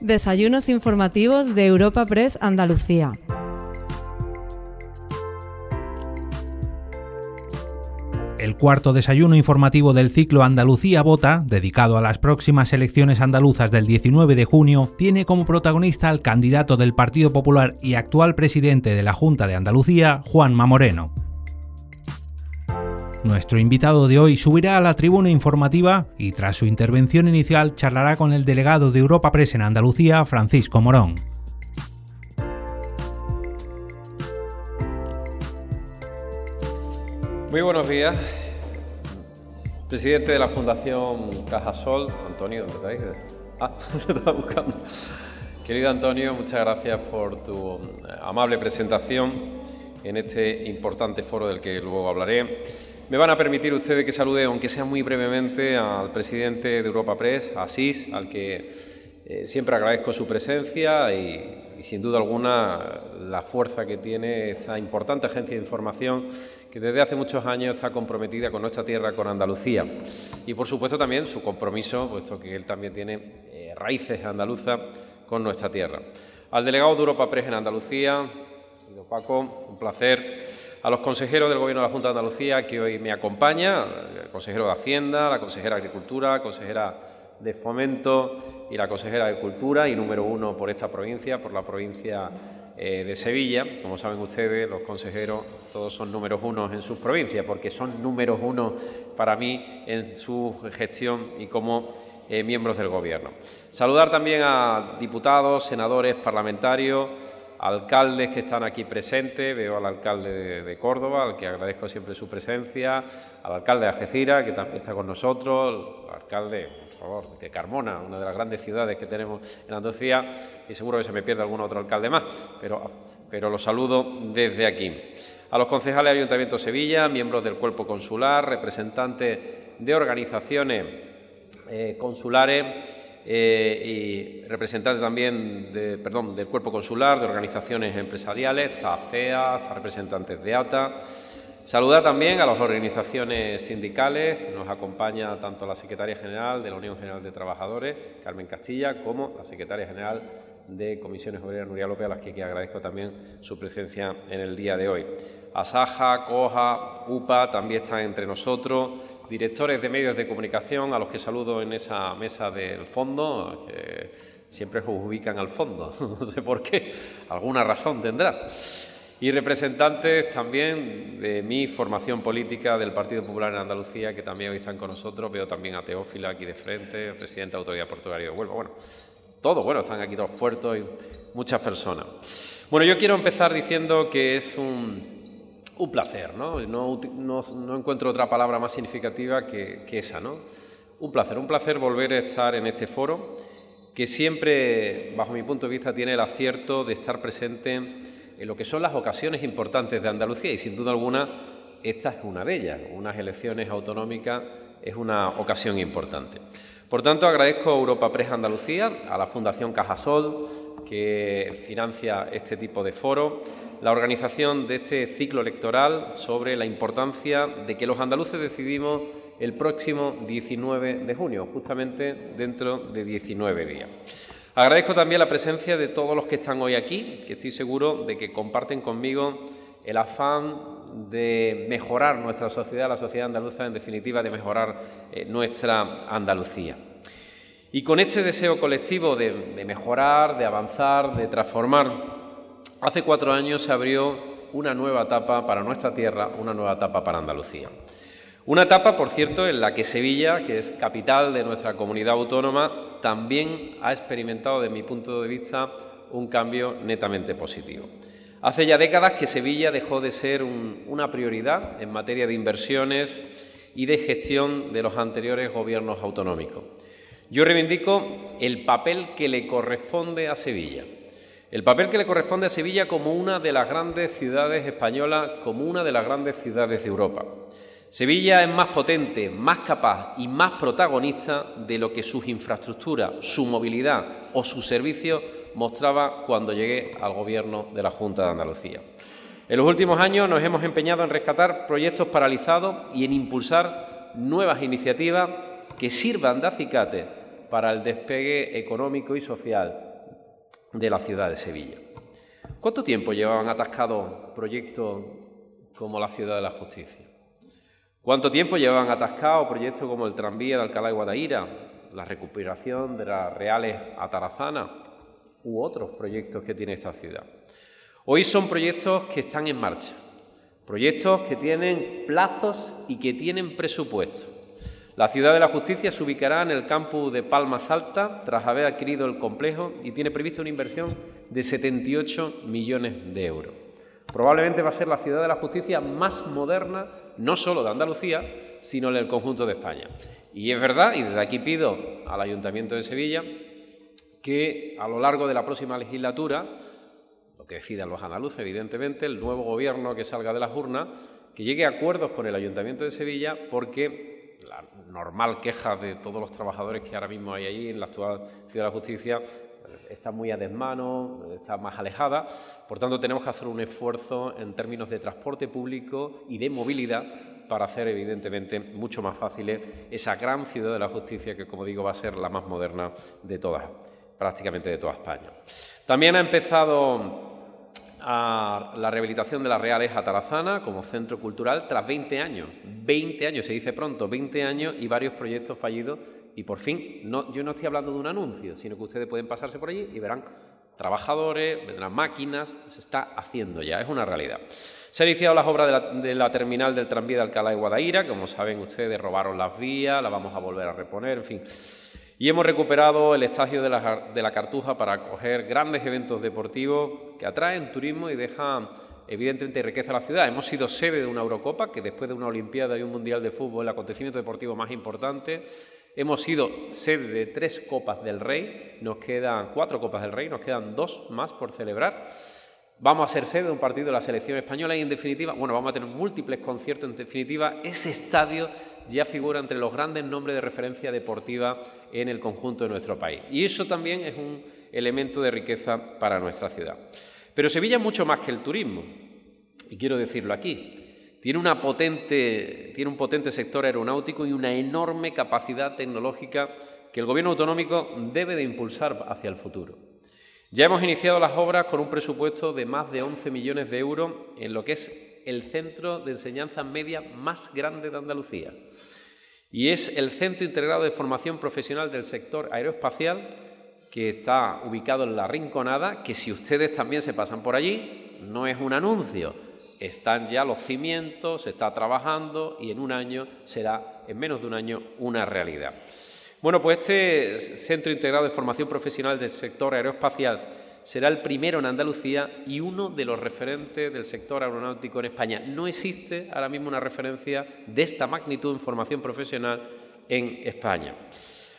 Desayunos informativos de Europa Press Andalucía. El cuarto desayuno informativo del ciclo Andalucía Vota, dedicado a las próximas elecciones andaluzas del 19 de junio, tiene como protagonista al candidato del Partido Popular y actual presidente de la Junta de Andalucía, Juanma Moreno. Nuestro invitado de hoy subirá a la tribuna informativa y tras su intervención inicial charlará con el delegado de Europa Press en Andalucía, Francisco Morón. Muy buenos días. Presidente de la Fundación Cajasol, Antonio, ¿dónde estáis? Ah, te estaba buscando. Querido Antonio, muchas gracias por tu amable presentación en este importante foro del que luego hablaré. Me van a permitir ustedes que salude, aunque sea muy brevemente, al presidente de Europa Press, Asís, al que eh, siempre agradezco su presencia y, sin duda alguna la fuerza que tiene esta importante agencia de información que desde hace muchos años está comprometida con nuestra tierra, con Andalucía. Y por supuesto también su compromiso, puesto que él también tiene eh, raíces andaluzas con nuestra tierra. Al delegado de Europa Press en Andalucía, Paco, un placer a los consejeros del Gobierno de la Junta de Andalucía que hoy me acompaña, el consejero de Hacienda, la consejera de Agricultura, la consejera de Fomento y la consejera de Cultura y número uno por esta provincia, por la provincia eh, de Sevilla. Como saben ustedes, los consejeros todos son números uno en sus provincias porque son números uno para mí en su gestión y como eh, miembros del Gobierno. Saludar también a diputados, senadores, parlamentarios, alcaldes que están aquí presentes, veo al alcalde de, Córdoba, al que agradezco siempre su presencia, al alcalde de Algeciras, que también está con nosotros, al alcalde, por favor, de Carmona, una de las grandes ciudades que tenemos en Andalucía, y seguro que se me pierde algún otro alcalde más, pero, pero los saludo desde aquí. A los concejales del Ayuntamiento de Sevilla, miembros del cuerpo consular, representantes de organizaciones eh, consulares, eh, y representante también de, perdón, del cuerpo consular, de organizaciones empresariales, está FEA, está representantes de ATA. Saludar también a las organizaciones sindicales, nos acompaña tanto la secretaria general de la Unión General de Trabajadores, Carmen Castilla, como la secretaria general de Comisiones Obreras, Nuria López, a las que agradezco también su presencia en el día de hoy. Asaja, COJA, UPA también están entre nosotros directores de medios de comunicación, a los que saludo en esa mesa del fondo, que siempre os ubican al fondo, no sé por qué, alguna razón tendrá. Y representantes también de mi formación política del Partido Popular en Andalucía, que también hoy están con nosotros. Veo también a Teófila aquí de frente, presidente de la Autoridad Portuaria de Huelva. Bueno, todos, bueno, están aquí todos puertos y muchas personas. Bueno, yo quiero empezar diciendo que es un, un placer, ¿no? No, encuentro otra palabra más significativa que, esa, ¿no? Un placer, un placer volver a estar en este foro que siempre, bajo mi punto de vista, tiene el acierto de estar presente en lo que son las ocasiones importantes de Andalucía y sin duda alguna esta es una de ellas. Unas elecciones autonómicas es una ocasión importante. Por tanto, agradezco a Europa Press Andalucía, a la Fundación Cajasol, que financia este tipo de foro, la organización de este ciclo electoral sobre la importancia de que los andaluces decidimos el próximo 19 de junio, justamente dentro de 19 días. Agradezco también la presencia de todos los que están hoy aquí, que estoy seguro de que comparten conmigo el afán de mejorar nuestra sociedad, la sociedad andaluza, en definitiva, de mejorar eh, nuestra Andalucía. Y con este deseo colectivo de mejorar, de avanzar, de transformar Hace cuatro años se abrió una nueva etapa para nuestra tierra, una nueva etapa para Andalucía. Una etapa, por cierto, en la que Sevilla, que es capital de nuestra comunidad autónoma, también ha experimentado, desde mi punto de vista, un cambio netamente positivo. Hace ya décadas que Sevilla dejó de ser una prioridad en materia de inversiones y de gestión de los anteriores gobiernos autonómicos. Yo reivindico el papel que le corresponde a Sevilla el papel que le corresponde a Sevilla como una de las grandes ciudades españolas, como una de las grandes ciudades de Europa. Sevilla es más potente, más capaz y más protagonista de lo que sus infraestructuras, su movilidad o sus servicios mostraba cuando llegué al gobierno de la Junta de Andalucía. En los últimos años nos hemos empeñado en rescatar proyectos paralizados y en impulsar nuevas iniciativas que sirvan de acicate para el despegue económico y social de la ciudad de Sevilla. ¿Cuánto tiempo llevaban atascados proyectos como la Ciudad de la Justicia? ¿Cuánto tiempo llevaban atascados proyectos como el tranvía de Alcalá y Guadaira, la recuperación de las reales Atarazana u otros proyectos que tiene esta ciudad? Hoy son proyectos que están en marcha, proyectos que tienen plazos y que tienen presupuesto. La Ciudad de la Justicia se ubicará en el campus de Palmas Alta tras haber adquirido el complejo y tiene previsto una inversión de 78 millones de euros. Probablemente va a ser la Ciudad de la Justicia más moderna, no solo de Andalucía, sino del conjunto de España. Y es verdad, y desde aquí pido al Ayuntamiento de Sevilla que a lo largo de la próxima legislatura, lo que decidan los andaluces, evidentemente, el nuevo gobierno que salga de las urnas, que llegue a acuerdos con el Ayuntamiento de Sevilla porque la normal queja de todos los trabajadores que ahora mismo hay allí en la actual Ciudad de la Justicia está muy a desmano, está más alejada. Por tanto, tenemos que hacer un esfuerzo en términos de transporte público y de movilidad para hacer, evidentemente, mucho más fácil esa gran ciudad de la justicia que, como digo, va a ser la más moderna de todas, prácticamente de toda España. También ha empezado a la rehabilitación de la Reales Atarazana como centro cultural tras 20 años. 20 años, se dice pronto, 20 años y varios proyectos fallidos. Y por fin, yo no estoy hablando de un anuncio, sino que ustedes pueden pasarse por allí y verán trabajadores, vendrán máquinas, se está haciendo ya, es una realidad. Se han iniciado las obras de la, de la terminal del tranvía de Alcalá y Guadaira, como saben ustedes, robaron las vías, la vamos a volver a reponer, en fin. Y hemos recuperado el estadio de la, Cartuja para acoger grandes eventos deportivos que atraen turismo y dejan evidentemente riqueza a la ciudad. Hemos sido sede de una Eurocopa, que después de una Olimpiada y un Mundial de Fútbol, el acontecimiento deportivo más importante. Hemos sido sede de tres Copas del Rey, nos quedan cuatro Copas del Rey, nos quedan dos más por celebrar. Vamos a ser sede de un partido de la selección española y en definitiva, bueno, vamos a tener múltiples conciertos, en definitiva, ese estadio ya figura entre los grandes nombres de referencia deportiva en el conjunto de nuestro país. Y eso también es un elemento de riqueza para nuestra ciudad. Pero Sevilla es mucho más que el turismo, y quiero decirlo aquí. Tiene, una potente, tiene un potente sector aeronáutico y una enorme capacidad tecnológica que el Gobierno autonómico debe de impulsar hacia el futuro. Ya hemos iniciado las obras con un presupuesto de más de 11 millones de euros en lo que es el centro de enseñanza media más grande de Andalucía. Y es el Centro Integrado de Formación Profesional del Sector Aeroespacial, que está ubicado en La Rinconada, que si ustedes también se pasan por allí, no es un anuncio, están ya los cimientos, se está trabajando y en un año será, en menos de un año, una realidad. Bueno, pues este Centro Integrado de Formación Profesional del Sector Aeroespacial será el primero en Andalucía y uno de los referentes del sector aeronáutico en España. No existe ahora mismo una referencia de esta magnitud en formación profesional en España.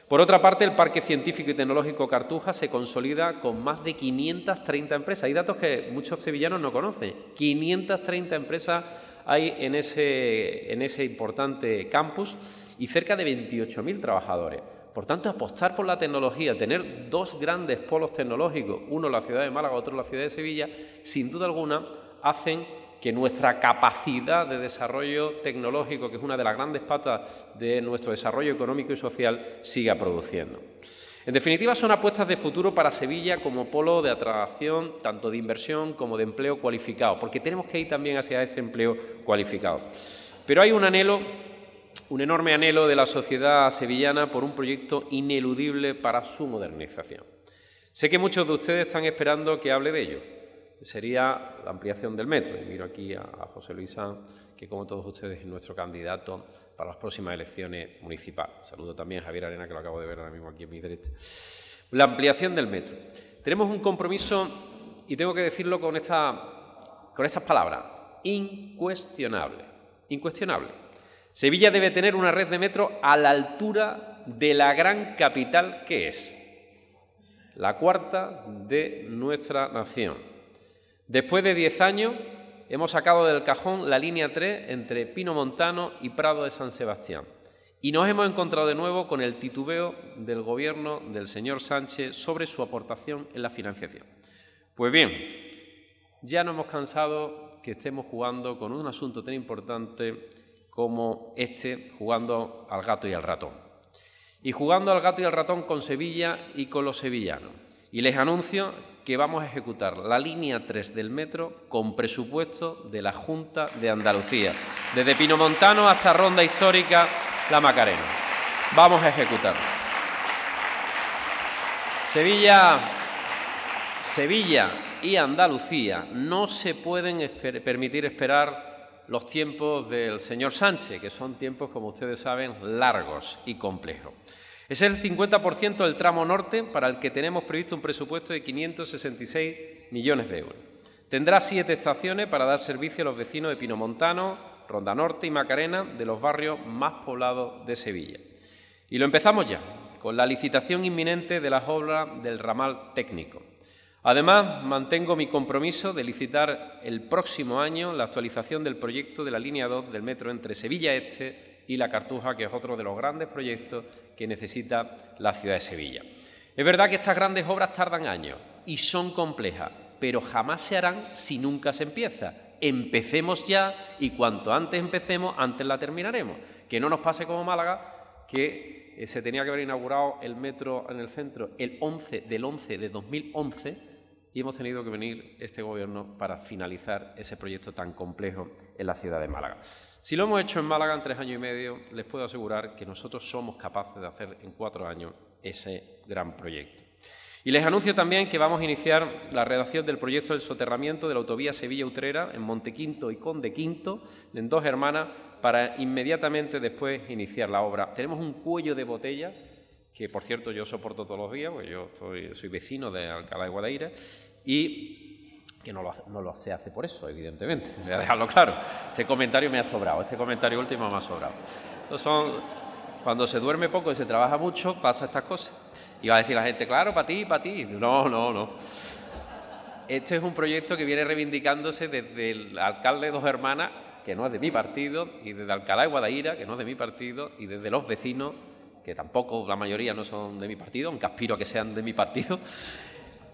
Por otra parte, el Parque Científico y Tecnológico Cartuja se consolida con más de 530 empresas. Hay datos que muchos sevillanos no conocen. 530 empresas hay en ese, en ese importante campus y cerca de 28.000 trabajadores. Por tanto, apostar por la tecnología, tener dos grandes polos tecnológicos, uno en la ciudad de Málaga, otro en la ciudad de Sevilla, sin duda alguna hacen que nuestra capacidad de desarrollo tecnológico, que es una de las grandes patas de nuestro desarrollo económico y social, siga produciendo. En definitiva, son apuestas de futuro para Sevilla como polo de atracción tanto de inversión como de empleo cualificado, porque tenemos que ir también hacia ese empleo cualificado. Pero hay un anhelo un enorme anhelo de la sociedad sevillana por un proyecto ineludible para su modernización. Sé que muchos de ustedes están esperando que hable de ello. Sería la ampliación del metro. Y miro aquí a, José Luis que como todos ustedes es nuestro candidato para las próximas elecciones municipales. Saludo también a Javier Arena, que lo acabo de ver ahora mismo aquí en mi derecha. La ampliación del metro. Tenemos un compromiso, y tengo que decirlo con, esta, con estas palabras, incuestionable. Incuestionable Sevilla debe tener una red de metro a la altura de la gran capital que es, la cuarta de nuestra nación. Después de diez años, hemos sacado del cajón la línea 3 entre Pino Montano y Prado de San Sebastián. Y nos hemos encontrado de nuevo con el titubeo del gobierno del señor Sánchez sobre su aportación en la financiación. Pues bien, ya no hemos cansado que estemos jugando con un asunto tan importante como este jugando al gato y al ratón. Y jugando al gato y al ratón con Sevilla y con los sevillanos. Y les anuncio que vamos a ejecutar la línea 3 del metro con presupuesto de la Junta de Andalucía, desde Pinomontano hasta Ronda Histórica La Macarena. Vamos a ejecutarlo. Sevilla, Sevilla y Andalucía no se pueden permitir esperar los tiempos del señor Sánchez, que son tiempos, como ustedes saben, largos y complejos. Es el 50% del tramo norte para el que tenemos previsto un presupuesto de 566 millones de euros. Tendrá siete estaciones para dar servicio a los vecinos de Pinomontano, Ronda Norte y Macarena de los barrios más poblados de Sevilla. Y lo empezamos ya, con la licitación inminente de las obras del ramal técnico. Además, mantengo mi compromiso de licitar el próximo año la actualización del proyecto de la línea 2 del metro entre Sevilla Este y la Cartuja, que es otro de los grandes proyectos que necesita la ciudad de Sevilla. Es verdad que estas grandes obras tardan años y son complejas, pero jamás se harán si nunca se empieza. Empecemos ya y cuanto antes empecemos, antes la terminaremos. Que no nos pase como Málaga, que eh, se tenía que haber inaugurado el metro en el centro el 11 del 11 de 2011 y hemos tenido que venir este gobierno para finalizar ese proyecto tan complejo en la ciudad de Málaga. Si lo hemos hecho en Málaga en tres años y medio, les puedo asegurar que nosotros somos capaces de hacer en cuatro años ese gran proyecto. Y les anuncio también que vamos a iniciar la redacción del proyecto del soterramiento de la autovía Sevilla-Utrera en Montequinto y Conde Quinto, en dos hermanas, para inmediatamente después iniciar la obra. Tenemos un cuello de botella que por cierto yo soporto todos los días, porque yo soy vecino de Alcalá de Guadaira, y que no lo, se hace por eso, evidentemente, voy a dejarlo claro. Este comentario me ha sobrado, este comentario último me ha sobrado. son, cuando se duerme poco y se trabaja mucho, pasa estas cosas. Y va a decir la gente, claro, para ti, para ti. No, no, no. Este es un proyecto que viene reivindicándose desde el alcalde de Dos Hermanas, que no es de mi partido, y desde Alcalá de Guadaira, que no es de mi partido, y desde los vecinos que tampoco la mayoría no son de mi partido, aunque aspiro a que sean de mi partido,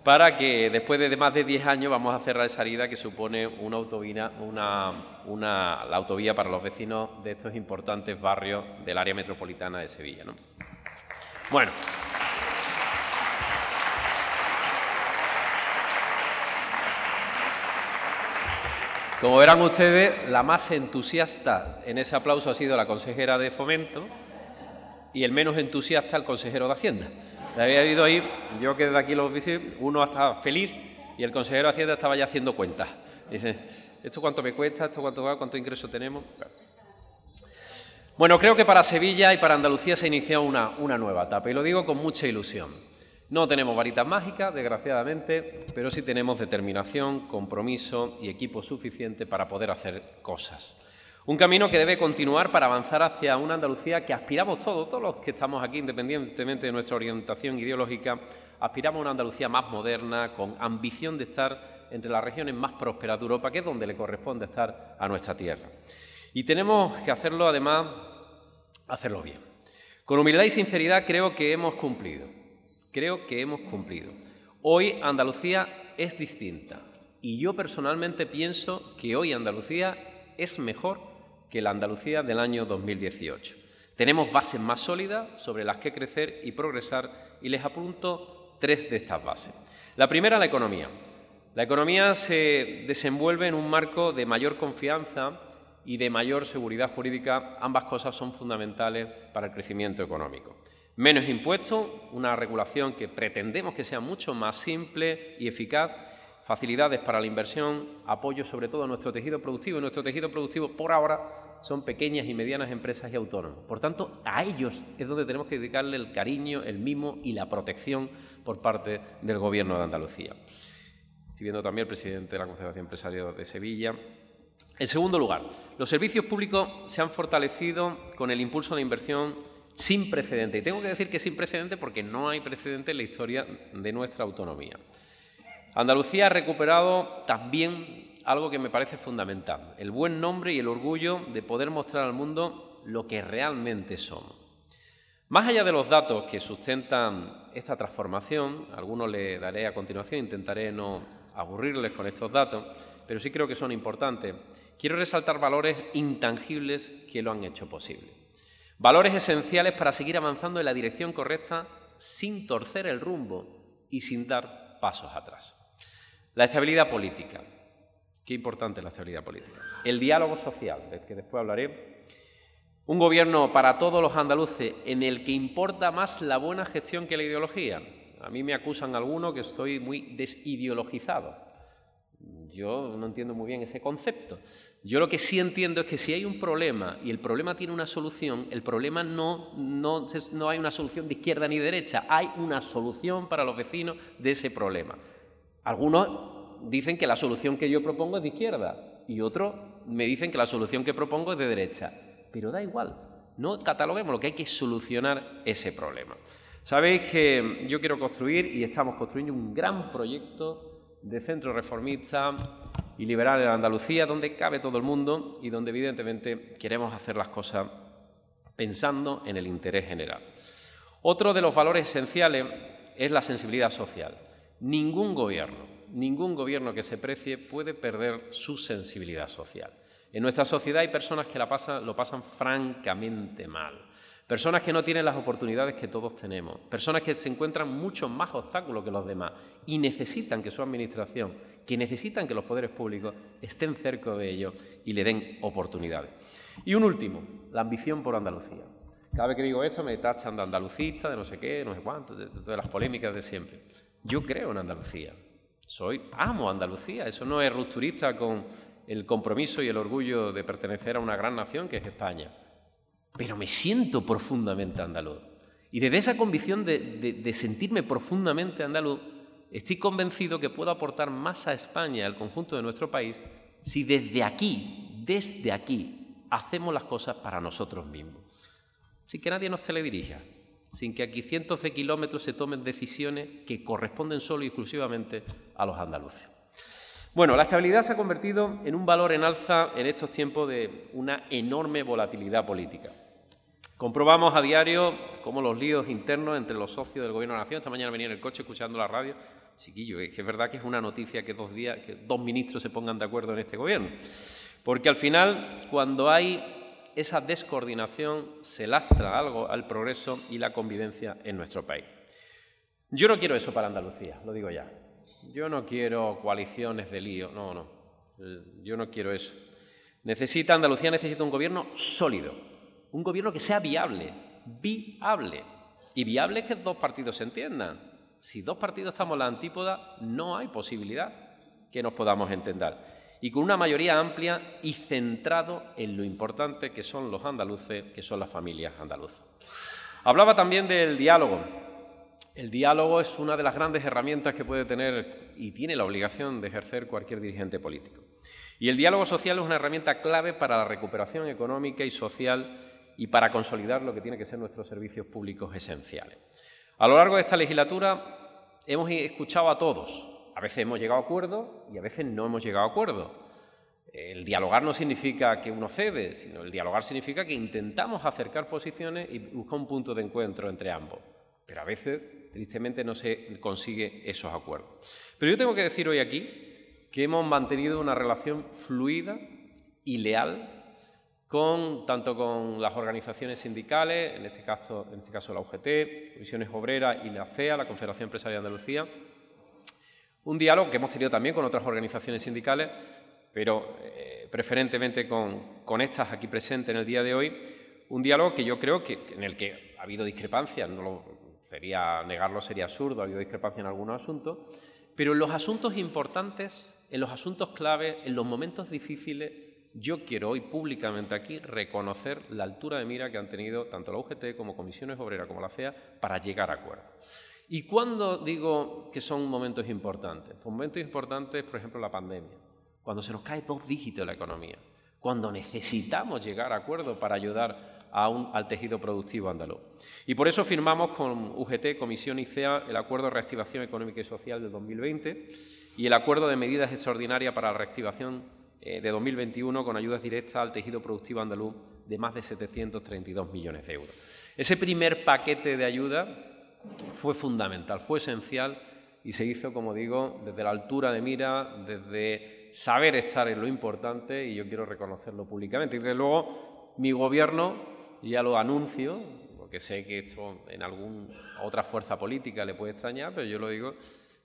para que después de más de 10 años vamos a cerrar esa herida que supone una autovía, una, una, la autovía para los vecinos de estos importantes barrios del área metropolitana de Sevilla. Bueno. Como verán ustedes, la más entusiasta en ese aplauso ha sido la consejera de Fomento, y el menos entusiasta el consejero de Hacienda. Le había ido ahí, yo que desde aquí lo vi, uno estaba feliz y el consejero de Hacienda estaba ya haciendo cuentas. Dice, ¿esto cuánto me cuesta? ¿Esto cuánto va? ¿Cuánto ingreso tenemos? Bueno, creo que para Sevilla y para Andalucía se ha iniciado una, una nueva etapa y lo digo con mucha ilusión. No tenemos varitas mágicas, desgraciadamente, pero sí tenemos determinación, compromiso y equipo suficiente para poder hacer cosas. Un camino que debe continuar para avanzar hacia una Andalucía que aspiramos todos, todos los que estamos aquí, independientemente de nuestra orientación ideológica, aspiramos a una Andalucía más moderna, con ambición de estar entre las regiones más prósperas de Europa, que es donde le corresponde estar a nuestra tierra. Y tenemos que hacerlo, además, hacerlo bien. Con humildad y sinceridad creo que hemos cumplido. Creo que hemos cumplido. Hoy Andalucía es distinta. Y yo personalmente pienso que hoy Andalucía es mejor que la Andalucía del año 2018. Tenemos bases más sólidas sobre las que crecer y progresar y les apunto tres de estas bases. La primera, la economía. La economía se desenvuelve en un marco de mayor confianza y de mayor seguridad jurídica. Ambas cosas son fundamentales para el crecimiento económico. Menos impuestos, una regulación que pretendemos que sea mucho más simple y eficaz, facilidades para la inversión, apoyo sobre todo a nuestro tejido productivo. Y nuestro tejido productivo, por ahora, son pequeñas y medianas empresas y autónomos. Por tanto, a ellos es donde tenemos que dedicarle el cariño, el mimo y la protección por parte del Gobierno de Andalucía. Estoy viendo también el presidente de la Confederación Empresaria de Sevilla. En segundo lugar, los servicios públicos se han fortalecido con el impulso de inversión sin precedente. Y tengo que decir que sin precedente porque no hay precedente en la historia de nuestra autonomía. Andalucía ha recuperado también algo que me parece fundamental, el buen nombre y el orgullo de poder mostrar al mundo lo que realmente somos. Más allá de los datos que sustentan esta transformación, algunos le daré a continuación, intentaré no aburrirles con estos datos, pero sí creo que son importantes, quiero resaltar valores intangibles que lo han hecho posible. Valores esenciales para seguir avanzando en la dirección correcta sin torcer el rumbo y sin dar pasos atrás. La estabilidad política. Qué importante la estabilidad política. El diálogo social, del que después hablaré. Un gobierno para todos los andaluces en el que importa más la buena gestión que la ideología. A mí me acusan algunos que estoy muy desideologizado. Yo no entiendo muy bien ese concepto. Yo lo que sí entiendo es que si hay un problema y el problema tiene una solución, el problema no, no, no hay una solución de izquierda ni de derecha, hay una solución para los vecinos de ese problema. Algunos dicen que la solución que yo propongo es de izquierda y otros me dicen que la solución que propongo es de derecha. Pero da igual, no cataloguemos lo que hay que solucionar ese problema. Sabéis que yo quiero construir y estamos construyendo un gran proyecto de centro reformista y liberal en Andalucía, donde cabe todo el mundo y donde evidentemente queremos hacer las cosas pensando en el interés general. Otro de los valores esenciales es la sensibilidad social. Ningún gobierno, ningún gobierno que se precie puede perder su sensibilidad social. En nuestra sociedad hay personas que la pasan, lo pasan francamente mal. Personas que no tienen las oportunidades que todos tenemos. Personas que se encuentran muchos más obstáculos que los demás y necesitan que su administración, que necesitan que los poderes públicos estén cerca de ellos y le den oportunidades. Y un último, la ambición por Andalucía. Cada vez que digo esto me tachan de andalucista, de no sé qué, no sé cuánto, de, de las polémicas de siempre. Yo creo en Andalucía. Soy, amo Andalucía. Eso no es rupturista con el compromiso y el orgullo de pertenecer a una gran nación que es España. Pero me siento profundamente andaluz. Y desde esa convicción de, de sentirme profundamente andaluz, estoy convencido que puedo aportar más a España, al conjunto de nuestro país, si desde aquí, desde aquí, hacemos las cosas para nosotros mismos. Sin que nadie nos teledirija, sin que aquí cientos de kilómetros se tomen decisiones que corresponden solo y exclusivamente a los andaluces. Bueno, la estabilidad se ha convertido en un valor en alza en estos tiempos de una enorme volatilidad política. Comprobamos a diario cómo los líos internos entre los socios del Gobierno de Nación, esta mañana venía en el coche escuchando la radio, chiquillo, es que es verdad que es una noticia que dos días, que dos ministros se pongan de acuerdo en este Gobierno. Porque al final, cuando hay esa descoordinación se lastra algo al progreso y la convivencia en nuestro país. Yo no quiero eso para Andalucía, lo digo ya. Yo no quiero coaliciones de lío, no, no. Yo no quiero eso. Necesita Andalucía necesita un gobierno sólido, un gobierno que sea viable, viable. Y viable es que dos partidos se entiendan. Si dos partidos estamos en la antípoda, no hay posibilidad que nos podamos entender y con una mayoría amplia y centrado en lo importante que son los andaluces, que son las familias andaluzas. Hablaba también del diálogo. El diálogo es una de las grandes herramientas que puede tener y tiene la obligación de ejercer cualquier dirigente político. Y el diálogo social es una herramienta clave para la recuperación económica y social y para consolidar lo que tiene que ser nuestros servicios públicos esenciales. A lo largo de esta legislatura hemos escuchado a todos, a veces hemos llegado a acuerdo y a veces no hemos llegado a acuerdo. El dialogar no significa que uno cede, sino el dialogar significa que intentamos acercar posiciones y buscar un punto de encuentro entre ambos. Pero a veces, tristemente, no se consigue esos acuerdos. Pero yo tengo que decir hoy aquí que hemos mantenido una relación fluida y leal con, tanto con las organizaciones sindicales, en este caso, en este caso la UGT, Misiones Obreras y la CEA, la Confederación Empresaria de Andalucía, un diálogo que hemos tenido también con otras organizaciones sindicales, pero eh, preferentemente con, estas aquí presentes en el día de hoy, un diálogo que yo creo que en el que ha habido discrepancias, no lo sería negarlo sería absurdo, ha habido discrepancia en algunos asuntos, pero en los asuntos importantes, en los asuntos clave, en los momentos difíciles, yo quiero hoy públicamente aquí reconocer la altura de mira que han tenido tanto la UGT como Comisiones Obreras como la CEA para llegar a acuerdos. ¿Y cuándo digo que son momentos importantes? Pues momentos importantes, por ejemplo, la pandemia, cuando se nos cae dos dígitos la economía, cuando necesitamos llegar a acuerdos para ayudar al tejido productivo andaluz. Y por eso firmamos con UGT, Comisión y CEA el Acuerdo de Reactivación Económica y Social del 2020 y el Acuerdo de Medidas Extraordinarias para la Reactivación eh, de 2021 con ayudas directas al tejido productivo andaluz de más de 732 millones de euros. Ese primer paquete de ayuda fue fundamental, fue esencial y se hizo, como digo, desde la altura de mira, desde saber estar en lo importante y yo quiero reconocerlo públicamente. Y desde luego, mi gobierno, ya lo anuncio, porque sé que esto en alguna otra fuerza política le puede extrañar, pero yo lo digo,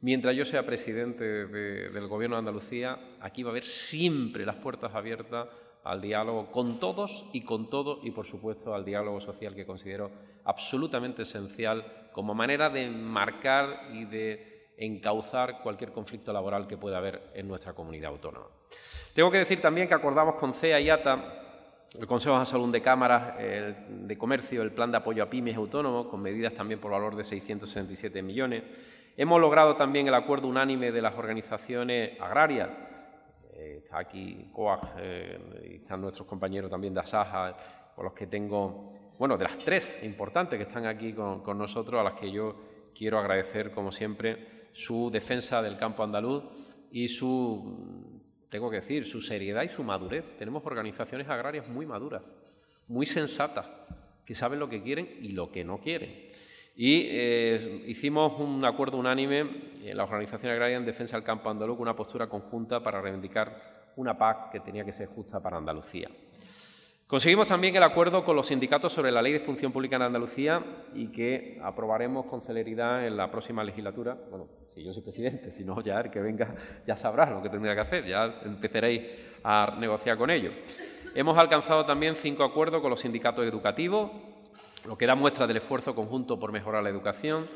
Mientras yo sea presidente del Gobierno de Andalucía, aquí va a haber siempre las puertas abiertas al diálogo con todos y con todo y, por supuesto, al diálogo social que considero absolutamente esencial como manera de marcar y de encauzar cualquier conflicto laboral que pueda haber en nuestra comunidad autónoma. Tengo que decir también que acordamos con CEA y ATA el Consejo de Salud de Cámaras de Comercio, el Plan de Apoyo a Pymes Autónomos, con medidas también por valor de 667 millones. Hemos logrado también el acuerdo unánime de las organizaciones agrarias. Eh, está aquí COAG, eh, están nuestros compañeros también de Asaja, con los que tengo, bueno, de las tres importantes que están aquí con, nosotros, a las que yo quiero agradecer, como siempre, su defensa del campo andaluz y su tengo que decir, su seriedad y su madurez. Tenemos organizaciones agrarias muy maduras, muy sensatas, que saben lo que quieren y lo que no quieren. Y eh, hicimos un acuerdo unánime en la Organización Agraria en Defensa del Campo Andaluz, una postura conjunta para reivindicar una PAC que tenía que ser justa para Andalucía. Conseguimos también el acuerdo con los sindicatos sobre la Ley de Función Pública en Andalucía y que aprobaremos con celeridad en la próxima legislatura. Bueno, si yo soy presidente, si no, ya el que venga ya sabrá lo que tendría que hacer, ya empezaréis a negociar con ellos. Hemos alcanzado también cinco acuerdos con los sindicatos educativos, lo que da muestra del esfuerzo conjunto por mejorar la educación.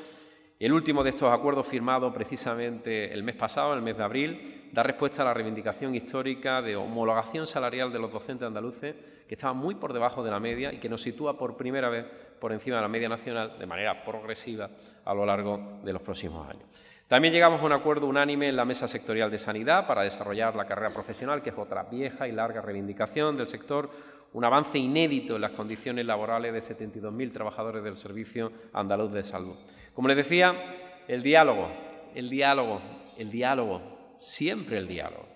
El último de estos acuerdos, firmado precisamente el mes pasado, el mes de abril, da respuesta a la reivindicación histórica de homologación salarial de los docentes andaluces, que estaba muy por debajo de la media y que nos sitúa por primera vez por encima de la media nacional de manera progresiva a lo largo de los próximos años. También llegamos a un acuerdo unánime en la Mesa Sectorial de Sanidad para desarrollar la carrera profesional, que es otra vieja y larga reivindicación del sector, un avance inédito en las condiciones laborales de 72.000 trabajadores del Servicio Andaluz de Salud. Como les decía, el diálogo, el diálogo, el diálogo, siempre el diálogo.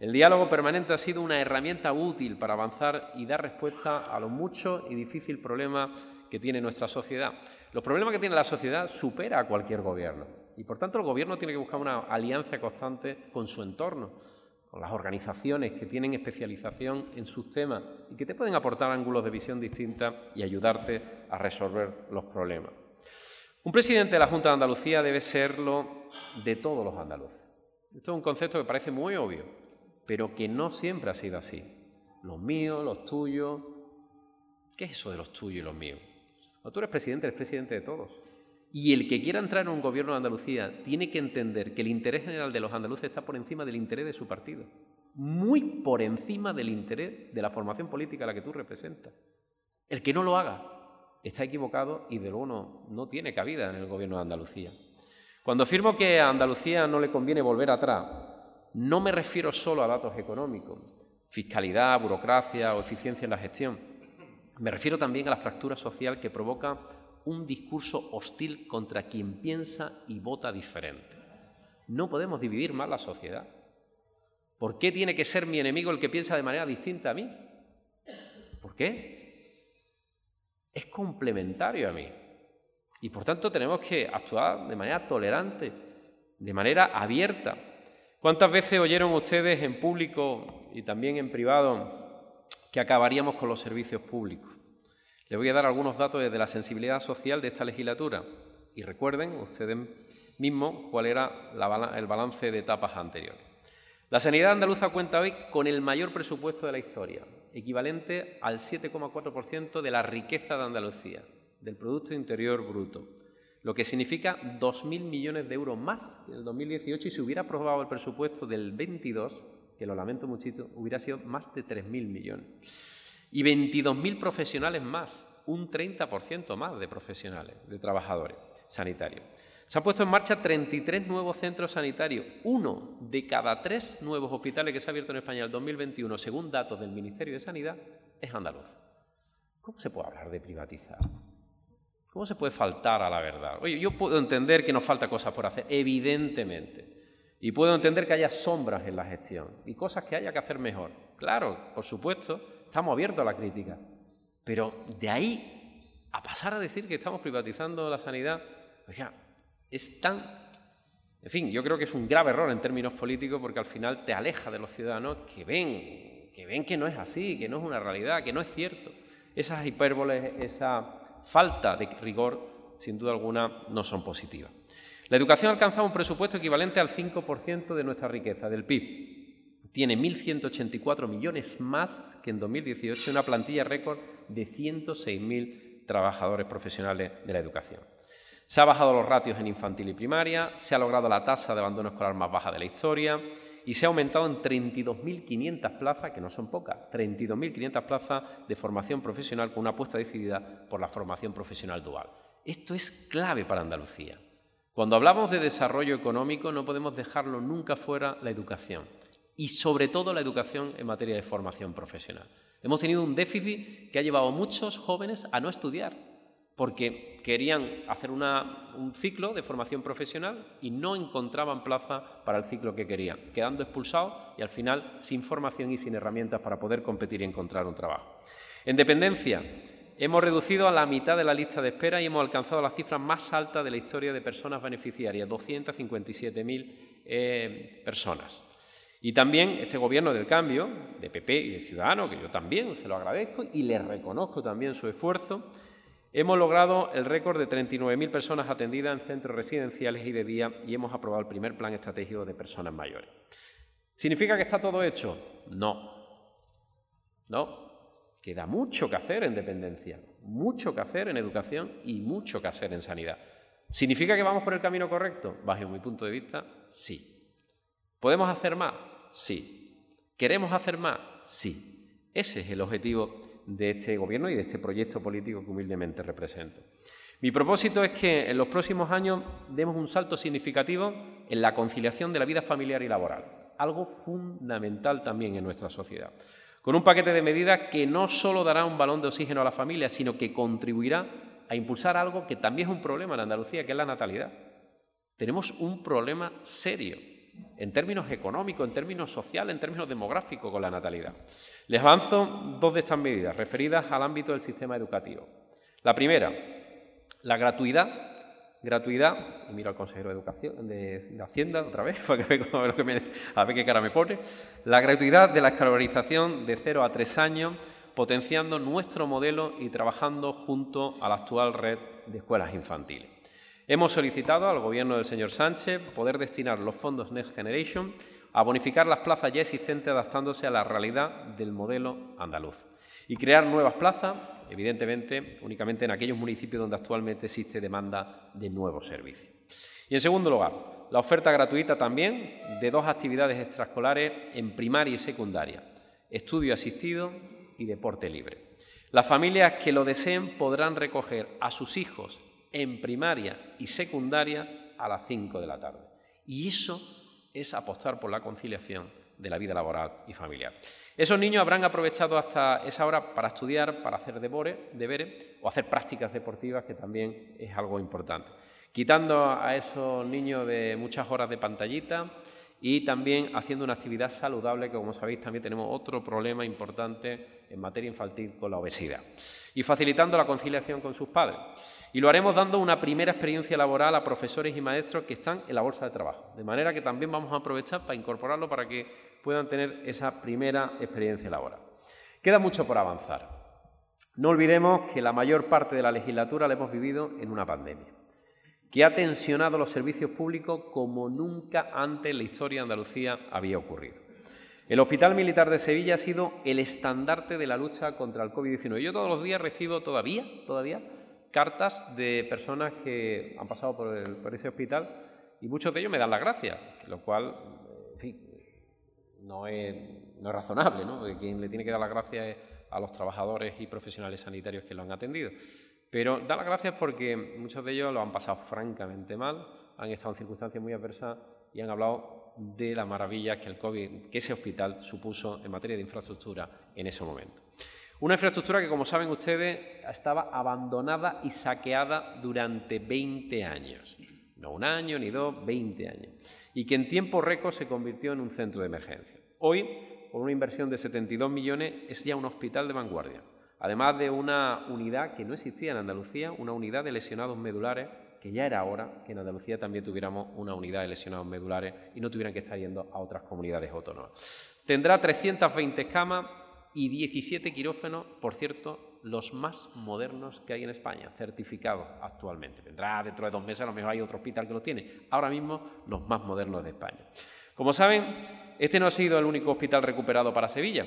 El diálogo permanente ha sido una herramienta útil para avanzar y dar respuesta a los muchos y difíciles problemas que tiene nuestra sociedad. Los problemas que tiene la sociedad supera a cualquier gobierno y por tanto el gobierno tiene que buscar una alianza constante con su entorno, con las organizaciones que tienen especialización en sus temas y que te pueden aportar ángulos de visión distintas y ayudarte a resolver los problemas. Un presidente de la Junta de Andalucía debe serlo de todos los andaluces. Esto es un concepto que parece muy obvio, pero que no siempre ha sido así. Los míos, los tuyos. ¿Qué es eso de los tuyos y los míos? Cuando tú eres presidente, eres presidente de todos. Y el que quiera entrar en un gobierno de Andalucía tiene que entender que el interés general de los andaluces está por encima del interés de su partido. Muy por encima del interés de la formación política a la que tú representas. El que no lo haga está equivocado y de luego no, no tiene cabida en el gobierno de Andalucía. Cuando afirmo que a Andalucía no le conviene volver atrás, no me refiero solo a datos económicos, fiscalidad, burocracia o eficiencia en la gestión. Me refiero también a la fractura social que provoca un discurso hostil contra quien piensa y vota diferente. No podemos dividir más la sociedad. ¿Por qué tiene que ser mi enemigo el que piensa de manera distinta a mí? ¿Por qué? Es complementario a mí. Y por tanto tenemos que actuar de manera tolerante, de manera abierta. ¿Cuántas veces oyeron ustedes en público y también en privado que acabaríamos con los servicios públicos? Les voy a dar algunos datos de la sensibilidad social de esta legislatura. Y recuerden ustedes mismos cuál era el balance de etapas anteriores. La sanidad andaluza cuenta hoy con el mayor presupuesto de la historia, equivalente al 7,4% de la riqueza de Andalucía, del Producto Interior Bruto, lo que significa 2.000 millones de euros más que en el 2018 y si hubiera aprobado el presupuesto del 22, que lo lamento muchito, hubiera sido más de 3.000 millones. Y 22.000 profesionales más, un 30% más de profesionales, de trabajadores sanitarios. Se han puesto en marcha 33 nuevos centros sanitarios. Uno de cada tres nuevos hospitales que se ha abierto en España en el 2021, según datos del Ministerio de Sanidad, es andaluz. ¿Cómo se puede hablar de privatizar? ¿Cómo se puede faltar a la verdad? Oye, yo puedo entender que nos falta cosas por hacer, evidentemente. Y puedo entender que haya sombras en la gestión y cosas que haya que hacer mejor. Claro, por supuesto, estamos abiertos a la crítica. Pero de ahí a pasar a decir que estamos privatizando la sanidad, oiga, es tan... En fin, yo creo que es un grave error en términos políticos porque al final te aleja de los ciudadanos que ven, que ven que no es así, que no es una realidad, que no es cierto. Esas hipérboles, esa falta de rigor, sin duda alguna, no son positivas. La educación ha alcanzado un presupuesto equivalente al 5% de nuestra riqueza, del PIB. Tiene 1.184 millones más que en 2018, una plantilla récord de 106.000 trabajadores profesionales de la educación. Se han bajado los ratios en infantil y primaria, se ha logrado la tasa de abandono escolar más baja de la historia y se ha aumentado en 32.500 plazas, que no son pocas, 32.500 plazas de formación profesional con una apuesta decidida por la formación profesional dual. Esto es clave para Andalucía. Cuando hablamos de desarrollo económico no podemos dejarlo nunca fuera la educación y sobre todo la educación en materia de formación profesional. Hemos tenido un déficit que ha llevado a muchos jóvenes a no estudiar porque querían hacer un ciclo de formación profesional y no encontraban plaza para el ciclo que querían, quedando expulsados y al final sin formación y sin herramientas para poder competir y encontrar un trabajo. En dependencia, Hemos reducido a la mitad de la lista de espera y hemos alcanzado la cifra más alta de la historia de personas beneficiarias, 257.000 eh, personas. Y también este gobierno del cambio, de PP y de Ciudadanos, que yo también se lo agradezco y les reconozco también su esfuerzo, hemos logrado el récord de 39.000 personas atendidas en centros residenciales y de día y hemos aprobado el primer plan estratégico de personas mayores. ¿Significa que está todo hecho? No. No, Queda mucho que hacer en dependencia, mucho que hacer en educación y mucho que hacer en sanidad. ¿Significa que vamos por el camino correcto? Bajo mi punto de vista, sí. ¿Podemos hacer más? Sí. ¿Queremos hacer más? Sí. Ese es el objetivo de este gobierno y de este proyecto político que humildemente represento. Mi propósito es que en los próximos años demos un salto significativo en la conciliación de la vida familiar y laboral, algo fundamental también en nuestra sociedad con un paquete de medidas que no solo dará un balón de oxígeno a la familia, sino que contribuirá a impulsar algo que también es un problema en Andalucía, que es la natalidad. Tenemos un problema serio en términos económicos, en términos sociales, en términos demográficos con la natalidad. Les avanzo dos de estas medidas referidas al ámbito del sistema educativo. La primera, la gratuidad gratuidad, y miro al consejero de Educación, de, Hacienda otra vez, para que a ver qué cara me pone, la gratuidad de la escolarización de 0 a 3 años, potenciando nuestro modelo y trabajando junto a la actual red de escuelas infantiles. Hemos solicitado al Gobierno del señor Sánchez poder destinar los fondos Next Generation a bonificar las plazas ya existentes adaptándose a la realidad del modelo andaluz y crear nuevas plazas evidentemente únicamente en aquellos municipios donde actualmente existe demanda de nuevos servicios. Y en segundo lugar, la oferta gratuita también de dos actividades extraescolares en primaria y secundaria, estudio asistido y deporte libre. Las familias que lo deseen podrán recoger a sus hijos en primaria y secundaria a las 5 de la tarde. Y eso es apostar por la conciliación de la vida laboral y familiar. Esos niños habrán aprovechado hasta esa hora para estudiar, para hacer deberes o hacer prácticas deportivas, que también es algo importante. Quitando a esos niños de muchas horas de pantallita y también haciendo una actividad saludable, que como sabéis también tenemos otro problema importante en materia infantil con la obesidad. Y facilitando la conciliación con sus padres. Y lo haremos dando una primera experiencia laboral a profesores y maestros que están en la bolsa de trabajo. De manera que también vamos a aprovechar para incorporarlo para que puedan tener esa primera experiencia laboral. Queda mucho por avanzar. No olvidemos que la mayor parte de la legislatura la hemos vivido en una pandemia, que ha tensionado los servicios públicos como nunca antes en la historia de Andalucía había ocurrido. El Hospital Militar de Sevilla ha sido el estandarte de la lucha contra el COVID-19. Yo todos los días recibo todavía, todavía, cartas de personas que han pasado por, por ese hospital y muchos de ellos me dan las gracias, lo cual, en fin, no es, no es razonable, ¿no? Porque quien le tiene que dar las gracias es a los trabajadores y profesionales sanitarios que lo han atendido. Pero da las gracias porque muchos de ellos lo han pasado francamente mal, han estado en circunstancias muy adversas y han hablado de la maravilla que el COVID, que ese hospital supuso en materia de infraestructura en ese momento. Una infraestructura que, como saben ustedes, estaba abandonada y saqueada durante 20 años. No un año ni dos, 20 años. Y que en tiempo récord se convirtió en un centro de emergencia. Hoy, con una inversión de 72 millones, es ya un hospital de vanguardia, además de una unidad que no existía en Andalucía, una unidad de lesionados medulares, que ya era hora que en Andalucía también tuviéramos una unidad de lesionados medulares y no tuvieran que estar yendo a otras comunidades autónomas. Tendrá 320 camas y 17 quirófanos, por cierto, los más modernos que hay en España, certificados actualmente. Vendrá dentro de dos meses, a lo mejor hay otro hospital que lo tiene. Ahora mismo, los más modernos de España. Como saben, este no ha sido el único hospital recuperado para Sevilla.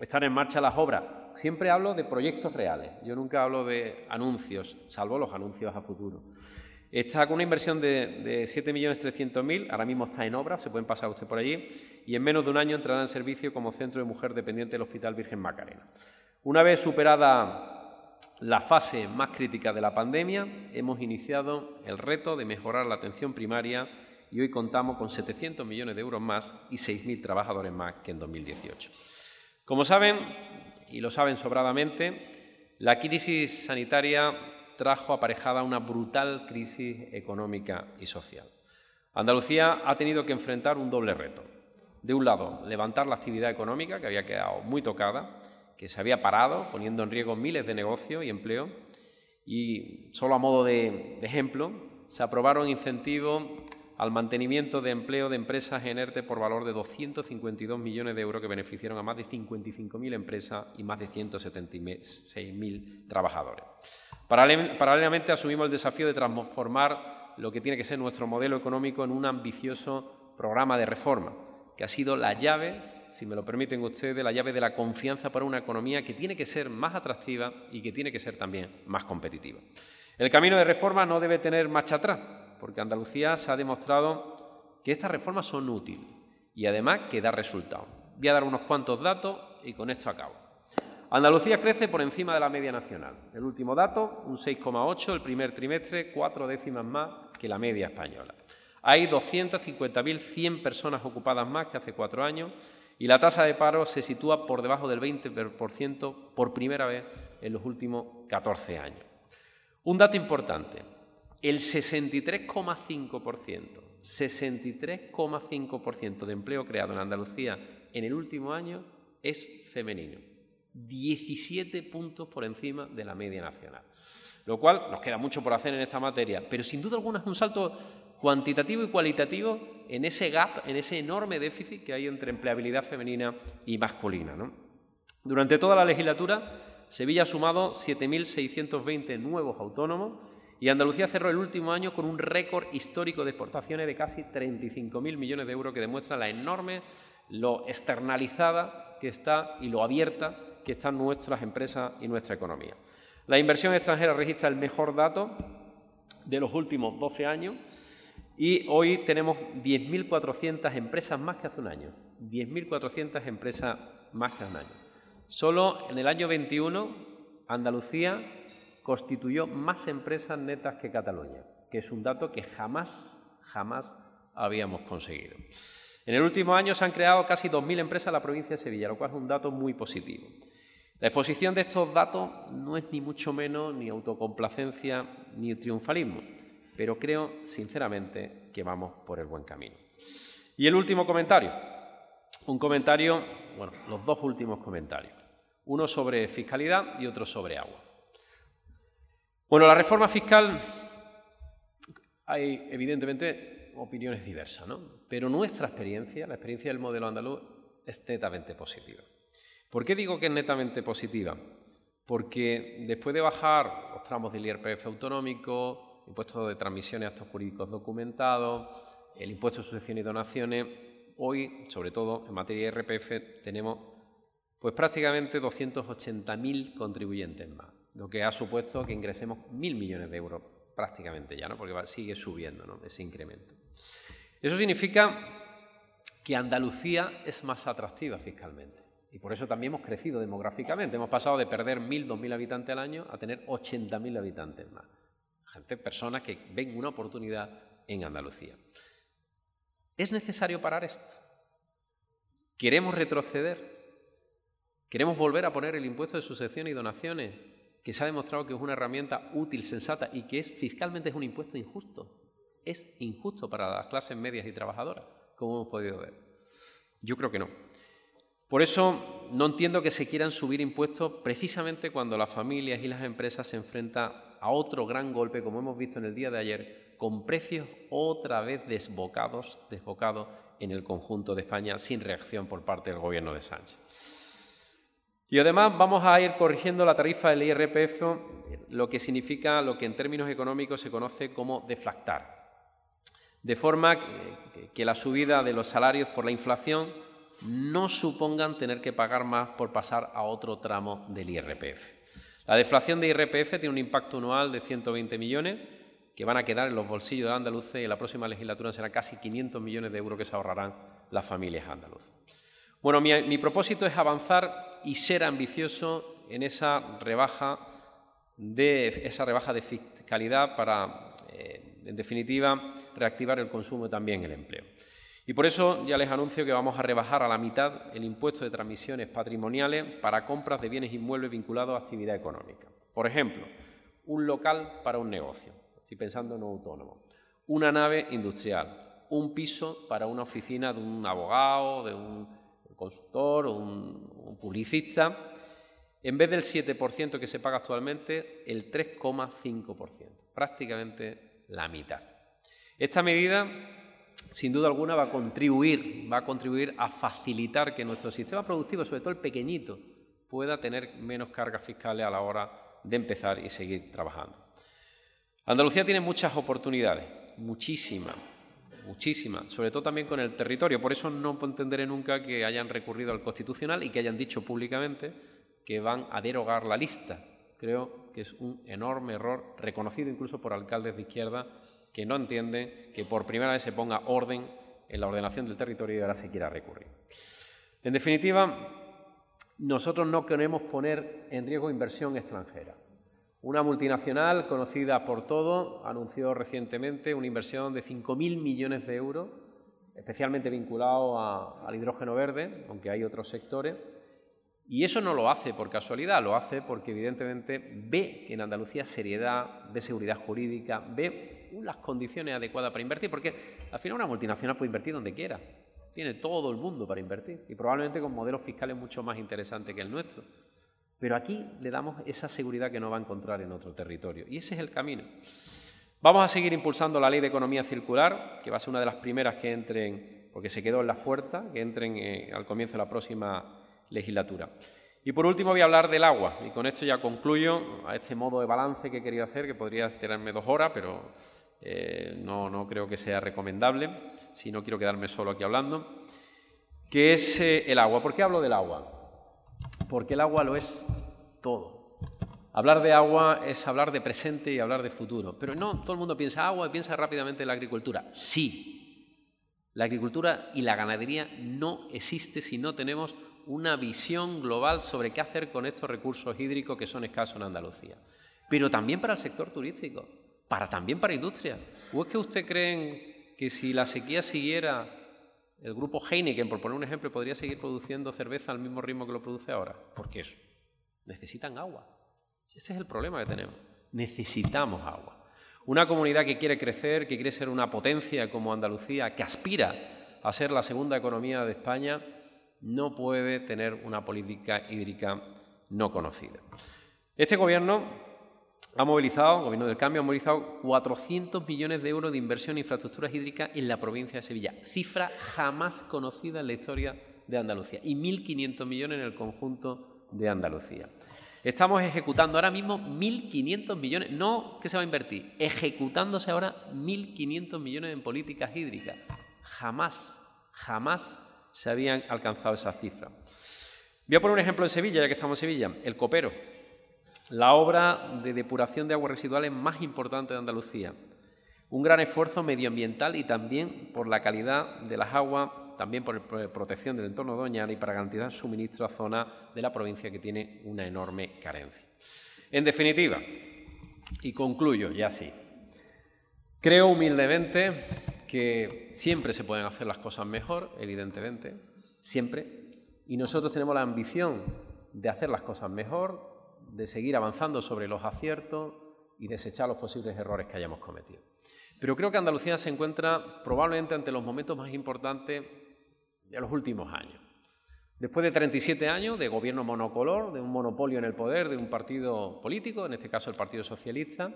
Están en marcha las obras. Siempre hablo de proyectos reales. Yo nunca hablo de anuncios, salvo los anuncios a futuro. Está con una inversión de, de 7.300.000, ahora mismo está en obra, se pueden pasar usted por allí, y en menos de un año entrará en servicio como centro de mujer dependiente del Hospital Virgen Macarena. Una vez superada la fase más crítica de la pandemia, hemos iniciado el reto de mejorar la atención primaria y hoy contamos con 700 millones de euros más y 6.000 trabajadores más que en 2018. Como saben, y lo saben sobradamente, la crisis sanitaria trajo aparejada una brutal crisis económica y social. Andalucía ha tenido que enfrentar un doble reto. De un lado, levantar la actividad económica, que había quedado muy tocada, que se había parado, poniendo en riesgo miles de negocios y empleo. Y solo a modo de, ejemplo, se aprobaron incentivos al mantenimiento de empleo de empresas en ERTE por valor de 252 millones de euros que beneficiaron a más de 55.000 empresas y más de 176.000 trabajadores. Paralelamente asumimos el desafío de transformar lo que tiene que ser nuestro modelo económico en un ambicioso programa de reforma, que ha sido la llave, si me lo permiten ustedes, la llave de la confianza para una economía que tiene que ser más atractiva y que tiene que ser también más competitiva. El camino de reforma no debe tener marcha atrás, porque Andalucía se ha demostrado que estas reformas son útiles y además que da resultados. Voy a dar unos cuantos datos y con esto acabo. Andalucía crece por encima de la media nacional. El último dato, un 6,8 el primer trimestre, cuatro décimas más que la media española. Hay 250.100 personas ocupadas más que hace cuatro años y la tasa de paro se sitúa por debajo del 20% por primera vez en los últimos 14 años. Un dato importante, el 63,5%, 63,5% de empleo creado en Andalucía en el último año es femenino. 17 puntos por encima de la media nacional. Lo cual nos queda mucho por hacer en esta materia, pero sin duda alguna es un salto cuantitativo y cualitativo en ese gap, en ese enorme déficit que hay entre empleabilidad femenina y masculina. Durante toda la legislatura, Sevilla ha sumado 7.620 nuevos autónomos y Andalucía cerró el último año con un récord histórico de exportaciones de casi 35.000 millones de euros que demuestra la enorme, lo externalizada que está y lo abierta que están nuestras empresas y nuestra economía. La inversión extranjera registra el mejor dato de los últimos 12 años y hoy tenemos 10.400 empresas más que hace un año. 10.400 empresas más que hace un año. Solo en el año 21 Andalucía constituyó más empresas netas que Cataluña, que es un dato que jamás, jamás habíamos conseguido. En el último año se han creado casi 2.000 empresas en la provincia de Sevilla, lo cual es un dato muy positivo. La exposición de estos datos no es ni mucho menos ni autocomplacencia ni triunfalismo, pero creo sinceramente que vamos por el buen camino. Y el último comentario, un comentario, bueno, los dos últimos comentarios, uno sobre fiscalidad y otro sobre agua. Bueno, la reforma fiscal hay evidentemente opiniones diversas, ¿no? Pero nuestra experiencia, la experiencia del modelo andaluz, es netamente positiva. ¿Por qué digo que es netamente positiva? Porque después de bajar los tramos del IRPF autonómico, impuesto de transmisiones actos jurídicos documentados, el impuesto de sucesión y donaciones, hoy, sobre todo en materia de IRPF, tenemos pues prácticamente 280.000 contribuyentes más, lo que ha supuesto que ingresemos 1.000 millones de euros prácticamente ya, ¿no? porque sigue subiendo ¿no? ese incremento. Eso significa que Andalucía es más atractiva fiscalmente. Y por eso también hemos crecido demográficamente. Hemos pasado de perder 1.000, 2.000 habitantes al año a tener 80.000 habitantes más. Gente, personas que ven una oportunidad en Andalucía. ¿Es necesario parar esto? ¿Queremos retroceder? ¿Queremos volver a poner el impuesto de sucesión y donaciones, que se ha demostrado que es una herramienta útil, sensata y que es fiscalmente es un impuesto injusto? Es injusto para las clases medias y trabajadoras, como hemos podido ver. Yo creo que no. Por eso no entiendo que se quieran subir impuestos precisamente cuando las familias y las empresas se enfrentan a otro gran golpe, como hemos visto en el día de ayer, con precios otra vez desbocados, desbocados en el conjunto de España sin reacción por parte del gobierno de Sánchez. Y además vamos a ir corrigiendo la tarifa del IRPF, lo que significa lo que en términos económicos se conoce como deflactar. De forma que la subida de los salarios por la inflación no supongan tener que pagar más por pasar a otro tramo del IRPF. La deflación de IRPF tiene un impacto anual de 120 millones que van a quedar en los bolsillos de andaluces y en la próxima legislatura será casi 500 millones de euros que se ahorrarán las familias andaluzas. Bueno, mi, propósito es avanzar y ser ambicioso en esa rebaja de, esa rebaja de fiscalidad para, eh, en definitiva, reactivar el consumo y también el empleo. Y por eso ya les anuncio que vamos a rebajar a la mitad el impuesto de transmisiones patrimoniales para compras de bienes inmuebles vinculados a actividad económica. Por ejemplo, un local para un negocio, estoy pensando en un autónomo, una nave industrial, un piso para una oficina de un abogado, de un consultor, un, un publicista, en vez del 7% que se paga actualmente, el 3,5%, prácticamente la mitad. Esta medida sin duda alguna va a contribuir, va a contribuir a facilitar que nuestro sistema productivo, sobre todo el pequeñito, pueda tener menos cargas fiscales a la hora de empezar y seguir trabajando. Andalucía tiene muchas oportunidades, muchísimas, muchísimas, sobre todo también con el territorio. Por eso no entenderé nunca que hayan recurrido al Constitucional y que hayan dicho públicamente que van a derogar la lista. Creo que es un enorme error, reconocido incluso por alcaldes de izquierda que no entienden que por primera vez se ponga orden en la ordenación del territorio y ahora se quiera recurrir. En definitiva, nosotros no queremos poner en riesgo inversión extranjera. Una multinacional conocida por todo anunció recientemente una inversión de 5.000 millones de euros, especialmente vinculado al hidrógeno verde, aunque hay otros sectores, y eso no lo hace por casualidad, lo hace porque evidentemente ve en Andalucía seriedad, ve seguridad jurídica, ve las condiciones adecuadas para invertir, porque al final una multinacional puede invertir donde quiera, tiene todo el mundo para invertir y probablemente con modelos fiscales mucho más interesantes que el nuestro. Pero aquí le damos esa seguridad que no va a encontrar en otro territorio y ese es el camino. Vamos a seguir impulsando la ley de economía circular, que va a ser una de las primeras que entren, porque se quedó en las puertas, que entren eh, al comienzo de la próxima legislatura. Y por último voy a hablar del agua, y con esto ya concluyo a este modo de balance que he querido hacer, que podría tirarme dos horas, pero eh, no, no, creo que sea recomendable, si no quiero quedarme solo aquí hablando, que es eh, el agua. ¿Por qué hablo del agua? Porque el agua lo es todo. Hablar de agua es hablar de presente y hablar de futuro. Pero no, todo el mundo piensa agua y piensa rápidamente en la agricultura. Sí, la agricultura y la ganadería no existe si no tenemos una visión global sobre qué hacer con estos recursos hídricos que son escasos en Andalucía. Pero también para el sector turístico, para también para industria. ¿O es que usted creen que si la sequía siguiera, el grupo Heineken, por poner un ejemplo, podría seguir produciendo cerveza al mismo ritmo que lo produce ahora? Porque eso, necesitan agua. Este es el problema que tenemos. Necesitamos agua. Una comunidad que quiere crecer, que quiere ser una potencia como Andalucía, que aspira a ser la segunda economía de España, no puede tener una política hídrica no conocida. Este gobierno ha movilizado, el gobierno del cambio ha movilizado 400 millones de euros de inversión en infraestructuras hídricas en la provincia de Sevilla, cifra jamás conocida en la historia de Andalucía, y 1.500 millones en el conjunto de Andalucía. Estamos ejecutando ahora mismo 1.500 millones, no que se va a invertir, ejecutándose ahora 1.500 millones en políticas hídricas. Jamás, jamás se habían alcanzado esa cifra. Voy a poner un ejemplo en Sevilla, ya que estamos en Sevilla, el Copero, la obra de depuración de aguas residuales más importante de Andalucía. Un gran esfuerzo medioambiental y también por la calidad de las aguas, también por la protección del entorno doñana y para garantizar suministro a zonas de la provincia que tiene una enorme carencia. En definitiva, y concluyo ya sí, creo humildemente que siempre se pueden hacer las cosas mejor, evidentemente, siempre, y nosotros tenemos la ambición de hacer las cosas mejor, de seguir avanzando sobre los aciertos y desechar los posibles errores que hayamos cometido. Pero creo que Andalucía se encuentra probablemente ante los momentos más importantes de los últimos años. Después de 37 años de gobierno monocolor, de un monopolio en el poder de un partido político, en este caso el Partido Socialista,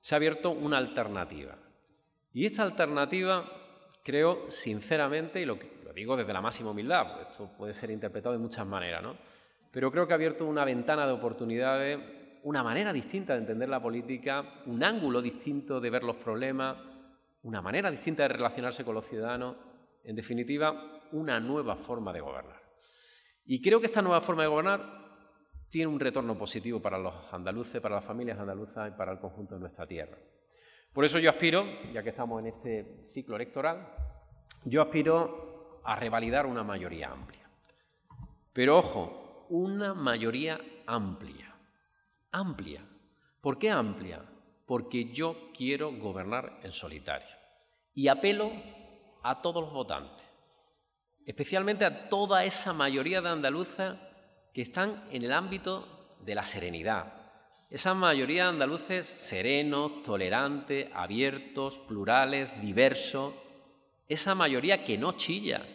se ha abierto una alternativa. Y esta alternativa, creo sinceramente, y lo, digo desde la máxima humildad, esto puede ser interpretado de muchas maneras, ¿no? Pero creo que ha abierto una ventana de oportunidades, una manera distinta de entender la política, un ángulo distinto de ver los problemas, una manera distinta de relacionarse con los ciudadanos, en definitiva, una nueva forma de gobernar. Y creo que esta nueva forma de gobernar tiene un retorno positivo para los andaluces, para las familias andaluzas y para el conjunto de nuestra tierra. Por eso yo aspiro, ya que estamos en este ciclo electoral, yo aspiro a revalidar una mayoría amplia. Pero ojo, una mayoría amplia. Amplia. ¿Por qué amplia? Porque yo quiero gobernar en solitario. Y apelo a todos los votantes, especialmente a toda esa mayoría de andaluzas que están en el ámbito de la serenidad. Esa mayoría de andaluces serenos, tolerantes, abiertos, plurales, diversos. Esa mayoría que no chilla.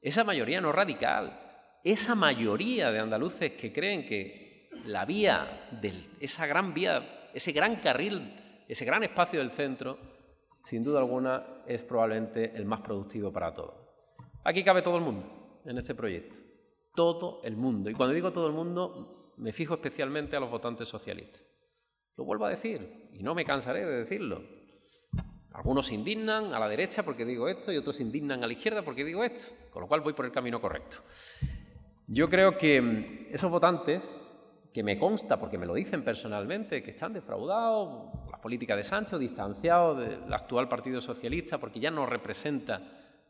Esa mayoría no radical. Esa mayoría de andaluces que creen que la vía, de esa gran vía, ese gran carril, ese gran espacio del centro, sin duda alguna es probablemente el más productivo para todos. Aquí cabe todo el mundo en este proyecto todo el mundo. Y cuando digo todo el mundo, me fijo especialmente a los votantes socialistas. Lo vuelvo a decir, y no me cansaré de decirlo. Algunos se indignan a la derecha porque digo esto y otros se indignan a la izquierda porque digo esto, con lo cual voy por el camino correcto. Yo creo que mm, esos votantes, que me consta porque me lo dicen personalmente, que están defraudados, la política de Sancho, distanciados del actual Partido Socialista porque ya no representa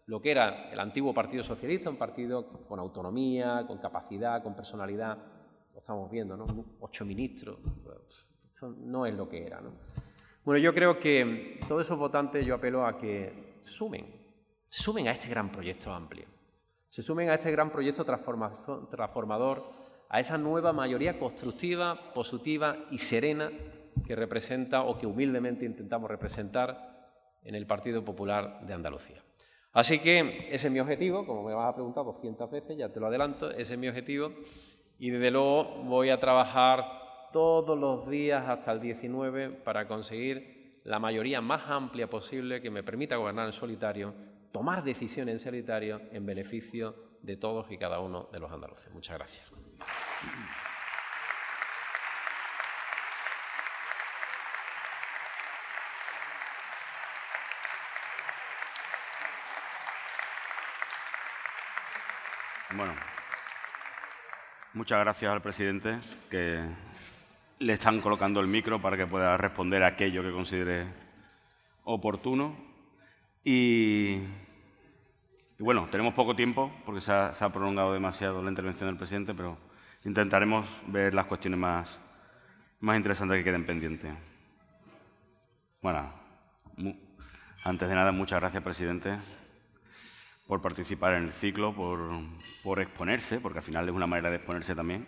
lo que era el antiguo Partido Socialista, un partido con autonomía, con capacidad, con personalidad. Lo estamos viendo, ¿no? Ocho ministros. Esto no es lo que era, ¿no? Bueno, yo creo que todos esos votantes yo apelo a que sumen, sumen a este gran proyecto amplio, se sumen a este gran proyecto transformador, a esa nueva mayoría constructiva, positiva y serena que representa o que humildemente intentamos representar en el Partido Popular de Andalucía. Así que ese es mi objetivo, como me vas a preguntar 200 veces, ya te lo adelanto, ese es mi objetivo y desde luego voy a trabajar todos los días hasta el 19 para conseguir la mayoría más amplia posible que me permita gobernar en solitario, tomar decisiones en solitario en beneficio de todos y cada uno de los andaluces. Muchas gracias. Bueno, muchas gracias al presidente que le están colocando el micro para que pueda responder a aquello que considere oportuno. Y, bueno, tenemos poco tiempo porque se ha, prolongado demasiado la intervención del presidente, pero intentaremos ver las cuestiones más, más interesantes que queden pendientes. Bueno, antes de nada, muchas gracias, presidente por participar en el ciclo, por, exponerse, porque al final es una manera de exponerse también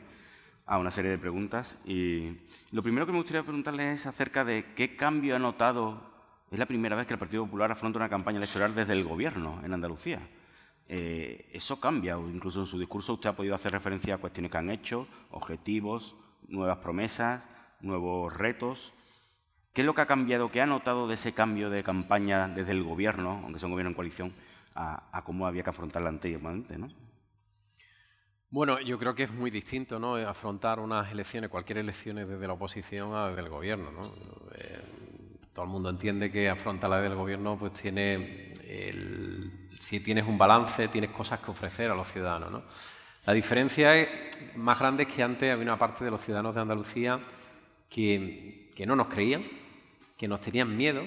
a una serie de preguntas. Y lo primero que me gustaría preguntarle es acerca de qué cambio ha notado. Es la primera vez que el Partido Popular afronta una campaña electoral desde el Gobierno en Andalucía. Eh, eso cambia, incluso en su discurso usted ha podido hacer referencia a cuestiones que han hecho, objetivos, nuevas promesas, nuevos retos. ¿Qué es lo que ha cambiado, qué ha notado de ese cambio de campaña desde el Gobierno, aunque sea un Gobierno en coalición, a, cómo había que afrontarla anteriormente, ¿no? Bueno, yo creo que es muy distinto ¿no? afrontar unas elecciones, cualquier elección desde la oposición a desde el gobierno. ¿no? Eh, todo el mundo entiende que afrontar la del gobierno pues tiene si tienes un balance, tienes cosas que ofrecer a los ciudadanos. ¿no? La diferencia es, más grande es que antes había una parte de los ciudadanos de Andalucía que, que no nos creían, que nos tenían miedo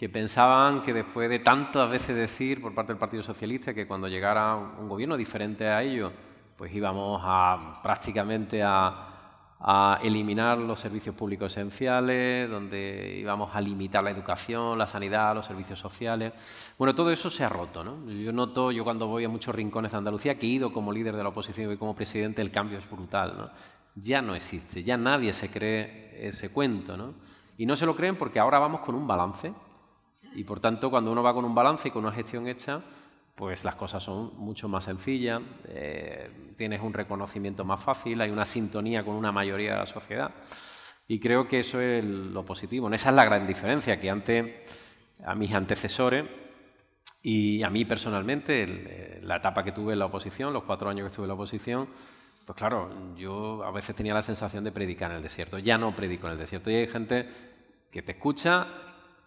que pensaban que después de tantas veces decir por parte del Partido Socialista que cuando llegara un gobierno diferente a ellos, pues íbamos a prácticamente a, eliminar los servicios públicos esenciales, donde íbamos a limitar la educación, la sanidad, los servicios sociales. Bueno, todo eso se ha roto. ¿no? Yo noto, yo cuando voy a muchos rincones de Andalucía, que he ido como líder de la oposición y como presidente, el cambio es brutal. ¿no? Ya no existe, ya nadie se cree ese cuento. ¿no? Y no se lo creen porque ahora vamos con un balance y por tanto, cuando uno va con un balance y con una gestión hecha, pues las cosas son mucho más sencillas, eh, tienes un reconocimiento más fácil, hay una sintonía con una mayoría de la sociedad. Y creo que eso es lo positivo. Esa es la gran diferencia, que antes a mis antecesores y a mí personalmente, la etapa que tuve en la oposición, los cuatro años que estuve en la oposición, Pues claro, yo a veces tenía la sensación de predicar en el desierto. Ya no predico en el desierto. Y hay gente que te escucha,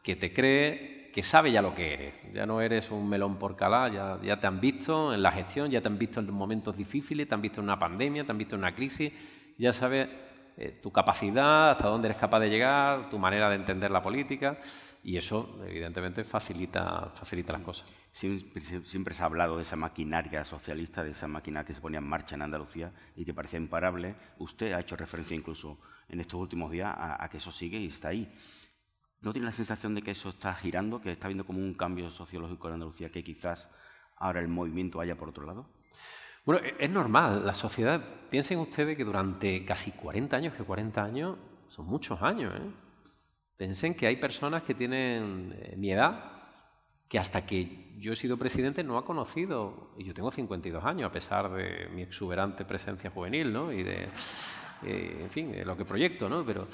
que te cree, que sabe ya lo que eres. Ya no eres un melón por calá, ya, ya te han visto en la gestión, ya te han visto en momentos difíciles, te han visto en una pandemia, te han visto en una crisis, ya sabes eh, tu capacidad, hasta dónde eres capaz de llegar, tu manera de entender la política y eso evidentemente facilita, facilita las cosas. Siempre, se ha hablado de esa maquinaria socialista, de esa máquina que se ponía en marcha en Andalucía y que parecía imparable. Usted ha hecho referencia incluso en estos últimos días a, que eso sigue y está ahí. ¿No tiene la sensación de que eso está girando, que está habiendo como un cambio sociológico en Andalucía, que quizás ahora el movimiento vaya por otro lado? Bueno, e-, es normal. La sociedad, piensen ustedes que durante casi 40 años, que 40 años son muchos años, ¿eh? Piensen que hay personas que tienen eh, mi edad, que hasta que yo he sido presidente no ha conocido, y yo tengo 52 años, a pesar de mi exuberante presencia juvenil, ¿no? Y de, eh, en fin, de lo que proyecto, ¿no? Pero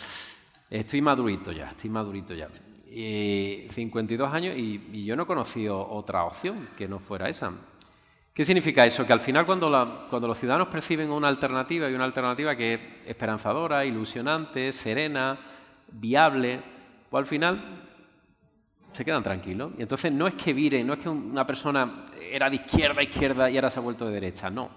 estoy madurito ya, estoy madurito ya. 52 años y, yo no he conocido otra opción que no fuera esa. ¿Qué significa eso? Que al final cuando, los ciudadanos perciben una alternativa y una alternativa que es esperanzadora, ilusionante, serena, viable, pues al final se quedan tranquilos. Y entonces no es que vire, no es que una persona era de izquierda a izquierda y ahora se ha vuelto de derecha, no.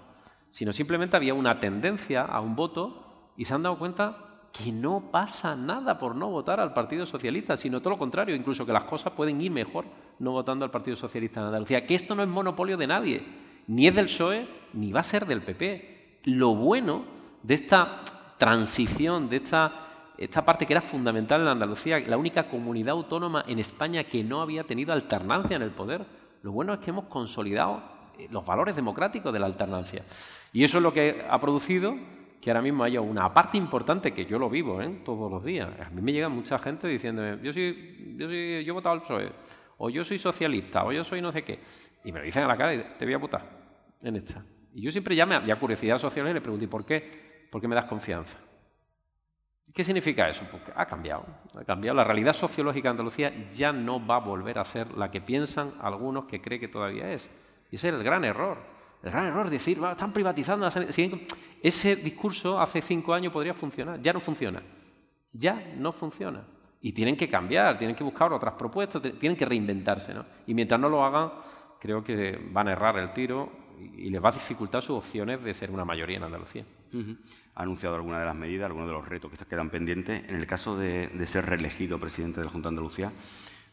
Sino simplemente había una tendencia a un voto y se han dado cuenta que no pasa nada por no votar al Partido Socialista, sino todo lo contrario, incluso que las cosas pueden ir mejor no votando al Partido Socialista en Andalucía, que esto no es monopolio de nadie ni es del PSOE ni va a ser del PP. Lo bueno de esta transición, de esta, esta parte que era fundamental en Andalucía, la única comunidad autónoma en España que no había tenido alternancia en el poder, lo bueno es que hemos consolidado eh, los valores democráticos de la alternancia. Y eso es lo que ha producido que ahora mismo haya una parte importante que yo lo vivo ¿eh? todos los días. A mí me llega mucha gente diciéndome, yo soy, yo soy, yo he votado al PSOE, o yo soy socialista, o yo soy no sé qué. Y me lo dicen a la cara y te voy a votar en esta. Y yo siempre ya me había curiosidad social y le pregunté, ¿por qué? ¿Por qué me das confianza? ¿Qué significa eso? Porque ha cambiado, ha cambiado. La realidad sociológica de Andalucía ya no va a volver a ser la que piensan algunos que creen que todavía es. Y ese es el gran error. El gran error es decir, están privatizando la. Ese discurso hace cinco años podría funcionar. Ya no funciona. Ya no funciona. Y tienen que cambiar, tienen que buscar otras propuestas, tienen que reinventarse. ¿no? Y mientras no lo hagan, creo que van a errar el tiro y les va a dificultar sus opciones de ser una mayoría en Andalucía. Ha anunciado algunas de las medidas, algunos de los retos que quedan pendientes. En el caso de, ser reelegido presidente de la Junta de Andalucía,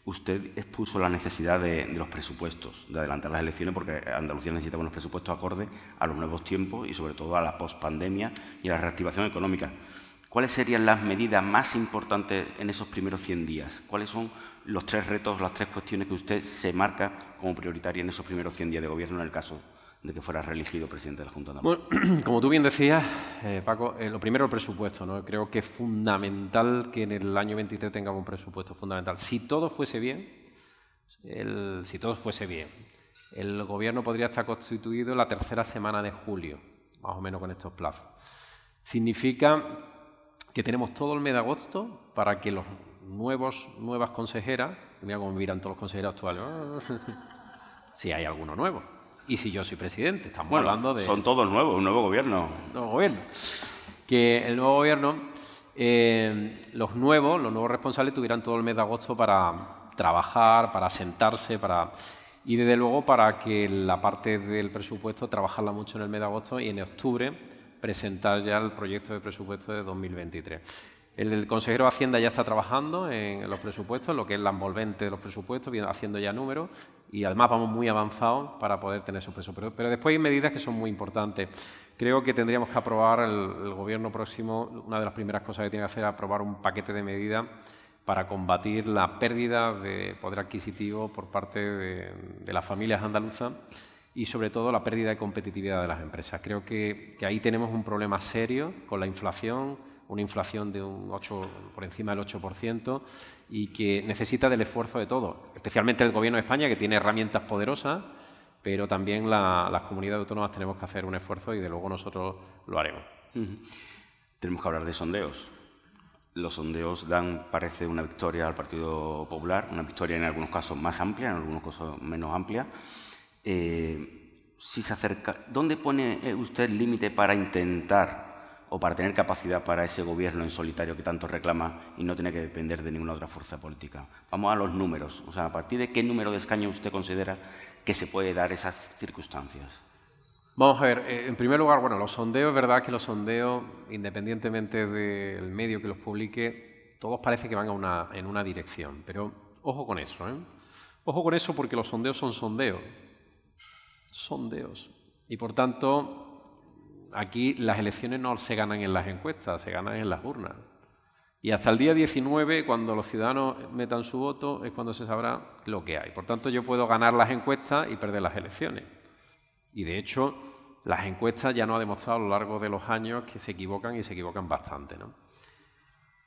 usted expuso la necesidad de, los presupuestos, de adelantar las elecciones, porque Andalucía necesita unos presupuestos acordes a los nuevos tiempos y sobre todo a la pospandemia y a la reactivación económica. ¿Cuáles serían las medidas más importantes en esos primeros 100 días? ¿Cuáles son los tres retos, las tres cuestiones que usted se marca como prioritaria en esos primeros 100 días de gobierno en el caso de que fuera reelegido presidente de la Junta de bueno, Como tú bien decías, eh, Paco, eh, lo primero el presupuesto. ¿no? Creo que es fundamental que en el año 23 tengamos un presupuesto fundamental. Si todo fuese bien, si todo fuese bien, el gobierno podría estar constituido la tercera semana de julio, más o menos con estos plazos. Significa que tenemos todo el mes de agosto para que los nuevos, nuevas consejeras, mira cómo miran todos los consejeros actuales, si hay alguno nuevo, y si yo soy presidente. Estamos hablando de... Son todos nuevos, un nuevo gobierno. Nuevo gobierno. Que el nuevo gobierno, eh, los nuevos, los nuevos responsables tuvieran todo el mes de agosto para trabajar, para sentarse, para... Y desde luego para que la parte del presupuesto trabajarla mucho en el mes de agosto y en octubre presentar ya el proyecto de presupuesto de 2023. El, consejero de Hacienda ya está trabajando en los presupuestos, lo que es la envolvente de los presupuestos, haciendo ya números y además vamos muy avanzados para poder tener esos presupuestos. Pero después hay medidas que son muy importantes. Creo que tendríamos que aprobar el, gobierno próximo, una de las primeras cosas que tiene que hacer es aprobar un paquete de medidas para combatir la pérdida de poder adquisitivo por parte de, de las familias andaluzas y sobre todo la pérdida de competitividad de las empresas. Creo que, que ahí tenemos un problema serio con la inflación una inflación de un 8, por encima del 8% y que necesita del esfuerzo de todos, especialmente el Gobierno de España, que tiene herramientas poderosas, pero también las comunidades autónomas tenemos que hacer un esfuerzo y de luego nosotros lo haremos. Tenemos que hablar de sondeos. Los sondeos dan, parece, una victoria al Partido Popular, una victoria en algunos casos más amplia, en algunos casos menos amplia. Eh, si se acerca, ¿dónde pone usted el límite para intentar o para tener capacidad para ese gobierno en solitario que tanto reclama y no tiene que depender de ninguna otra fuerza política? Vamos a los números. O sea, ¿a partir de qué número de escaños usted considera que se puede dar esas circunstancias? Vamos a ver, eh, en primer lugar, bueno, los sondeos, es verdad que los sondeos, independientemente del medio que los publique, todos parece que van en una dirección, pero ojo con eso, ¿eh? Ojo con eso porque los sondeos son sondeos, sondeos. Y por tanto, aquí las elecciones no se ganan en las encuestas, se ganan en las urnas. Y hasta el día 19, cuando los ciudadanos metan su voto, es cuando se sabrá lo que hay. Por tanto, yo puedo ganar las encuestas y perder las elecciones. Y de hecho, las encuestas ya no ha demostrado a lo largo de los años que se equivocan y se equivocan bastante. ¿no?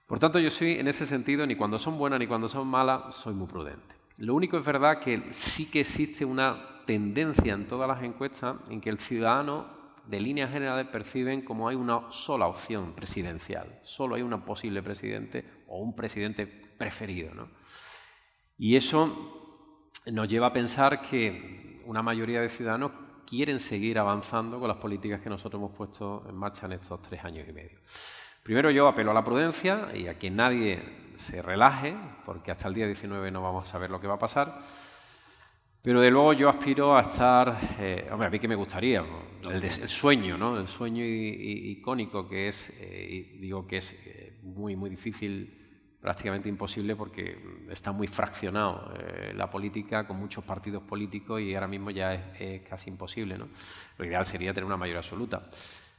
Por tanto, yo soy en ese sentido, ni cuando son buenas ni cuando son malas, soy muy prudente. Lo único es verdad que sí que existe una tendencia en todas las encuestas en que el ciudadano, de líneas generales, perciben como hay una sola opción presidencial, solo hay un posible presidente o un presidente preferido. ¿no? Y eso nos lleva a pensar que una mayoría de ciudadanos quieren seguir avanzando con las políticas que nosotros hemos puesto en marcha en estos tres años y medio. Primero yo apelo a la prudencia y a que nadie se relaje, porque hasta el día 19 no vamos a saber lo que va a pasar. Pero de luego yo aspiro a estar, eh, hombre, a mí que me gustaría, el, sueño, ¿no? El sueño icónico que es, eh, digo que es eh, muy, muy difícil prácticamente imposible porque está muy fraccionado eh, la política con muchos partidos políticos y ahora mismo ya es, casi imposible. ¿no? Lo ideal sería tener una mayoría absoluta.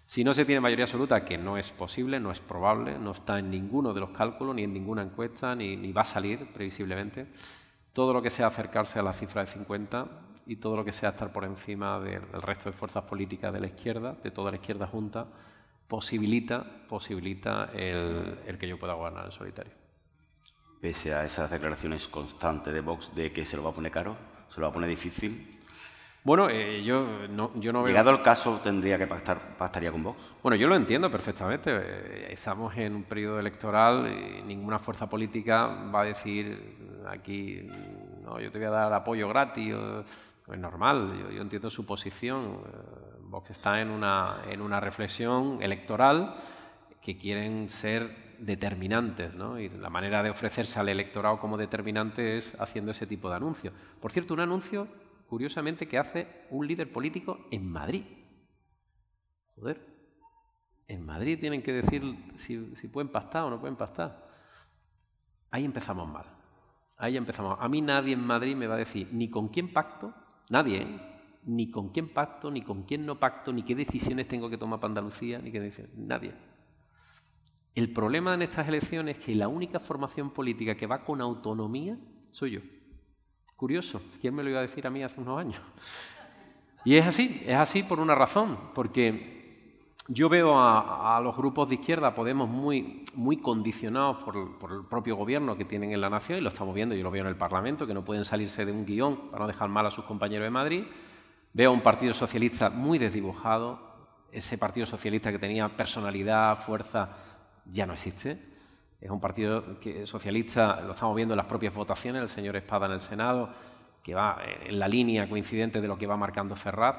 Si no se tiene mayoría absoluta, que no es posible, no es probable, no está en ninguno de los cálculos, ni en ninguna encuesta, ni, ni va a salir previsiblemente, todo lo que sea acercarse a la cifra de 50 y todo lo que sea estar por encima del resto de fuerzas políticas de la izquierda, de toda la izquierda junta, posibilita, posibilita el, el que yo pueda gobernar en solitario pese a esas declaraciones constantes de Vox de que se lo va a poner caro, se lo va a poner difícil. Bueno, eh, yo, no, yo no veo... Llegado el caso, ¿tendría que pactar, pactaría con Vox? Bueno, yo lo entiendo perfectamente. Eh, estamos en un periodo electoral y ninguna fuerza política va a decir aquí, no, yo te voy a dar apoyo gratis. Es normal, yo, yo entiendo su posición. Eh, Vox está en una, en una reflexión electoral que quieren ser determinantes, ¿no? Y la manera de ofrecerse al electorado como determinante es haciendo ese tipo de anuncio. Por cierto, un anuncio, curiosamente, que hace un líder político en Madrid. Joder, en Madrid tienen que decir si, pueden pactar o no pueden pactar. Ahí empezamos mal. Ahí empezamos. A mí nadie en Madrid me va a decir ni con quién pacto, nadie, ¿eh? ni con quién pacto, ni con quién no pacto, ni qué decisiones tengo que tomar para Andalucía, ni qué decisiones. Nadie. El problema en estas elecciones es que la única formación política que va con autonomía soy yo. Curioso, ¿quién me lo iba a decir a mí hace unos años? Y es así, es así por una razón, porque yo veo a, los grupos de izquierda, Podemos, muy, muy condicionados por, por, el propio gobierno que tienen en la nación, y lo estamos viendo, yo lo veo en el Parlamento, que no pueden salirse de un guion para no dejar mal a sus compañeros de Madrid. Veo a un Partido Socialista muy desdibujado, ese Partido Socialista que tenía personalidad, fuerza, ya no existe. Es un partido socialista, lo estamos viendo en las propias votaciones, el señor Espada en el Senado, que va en la línea coincidente de lo que va marcando Ferraz.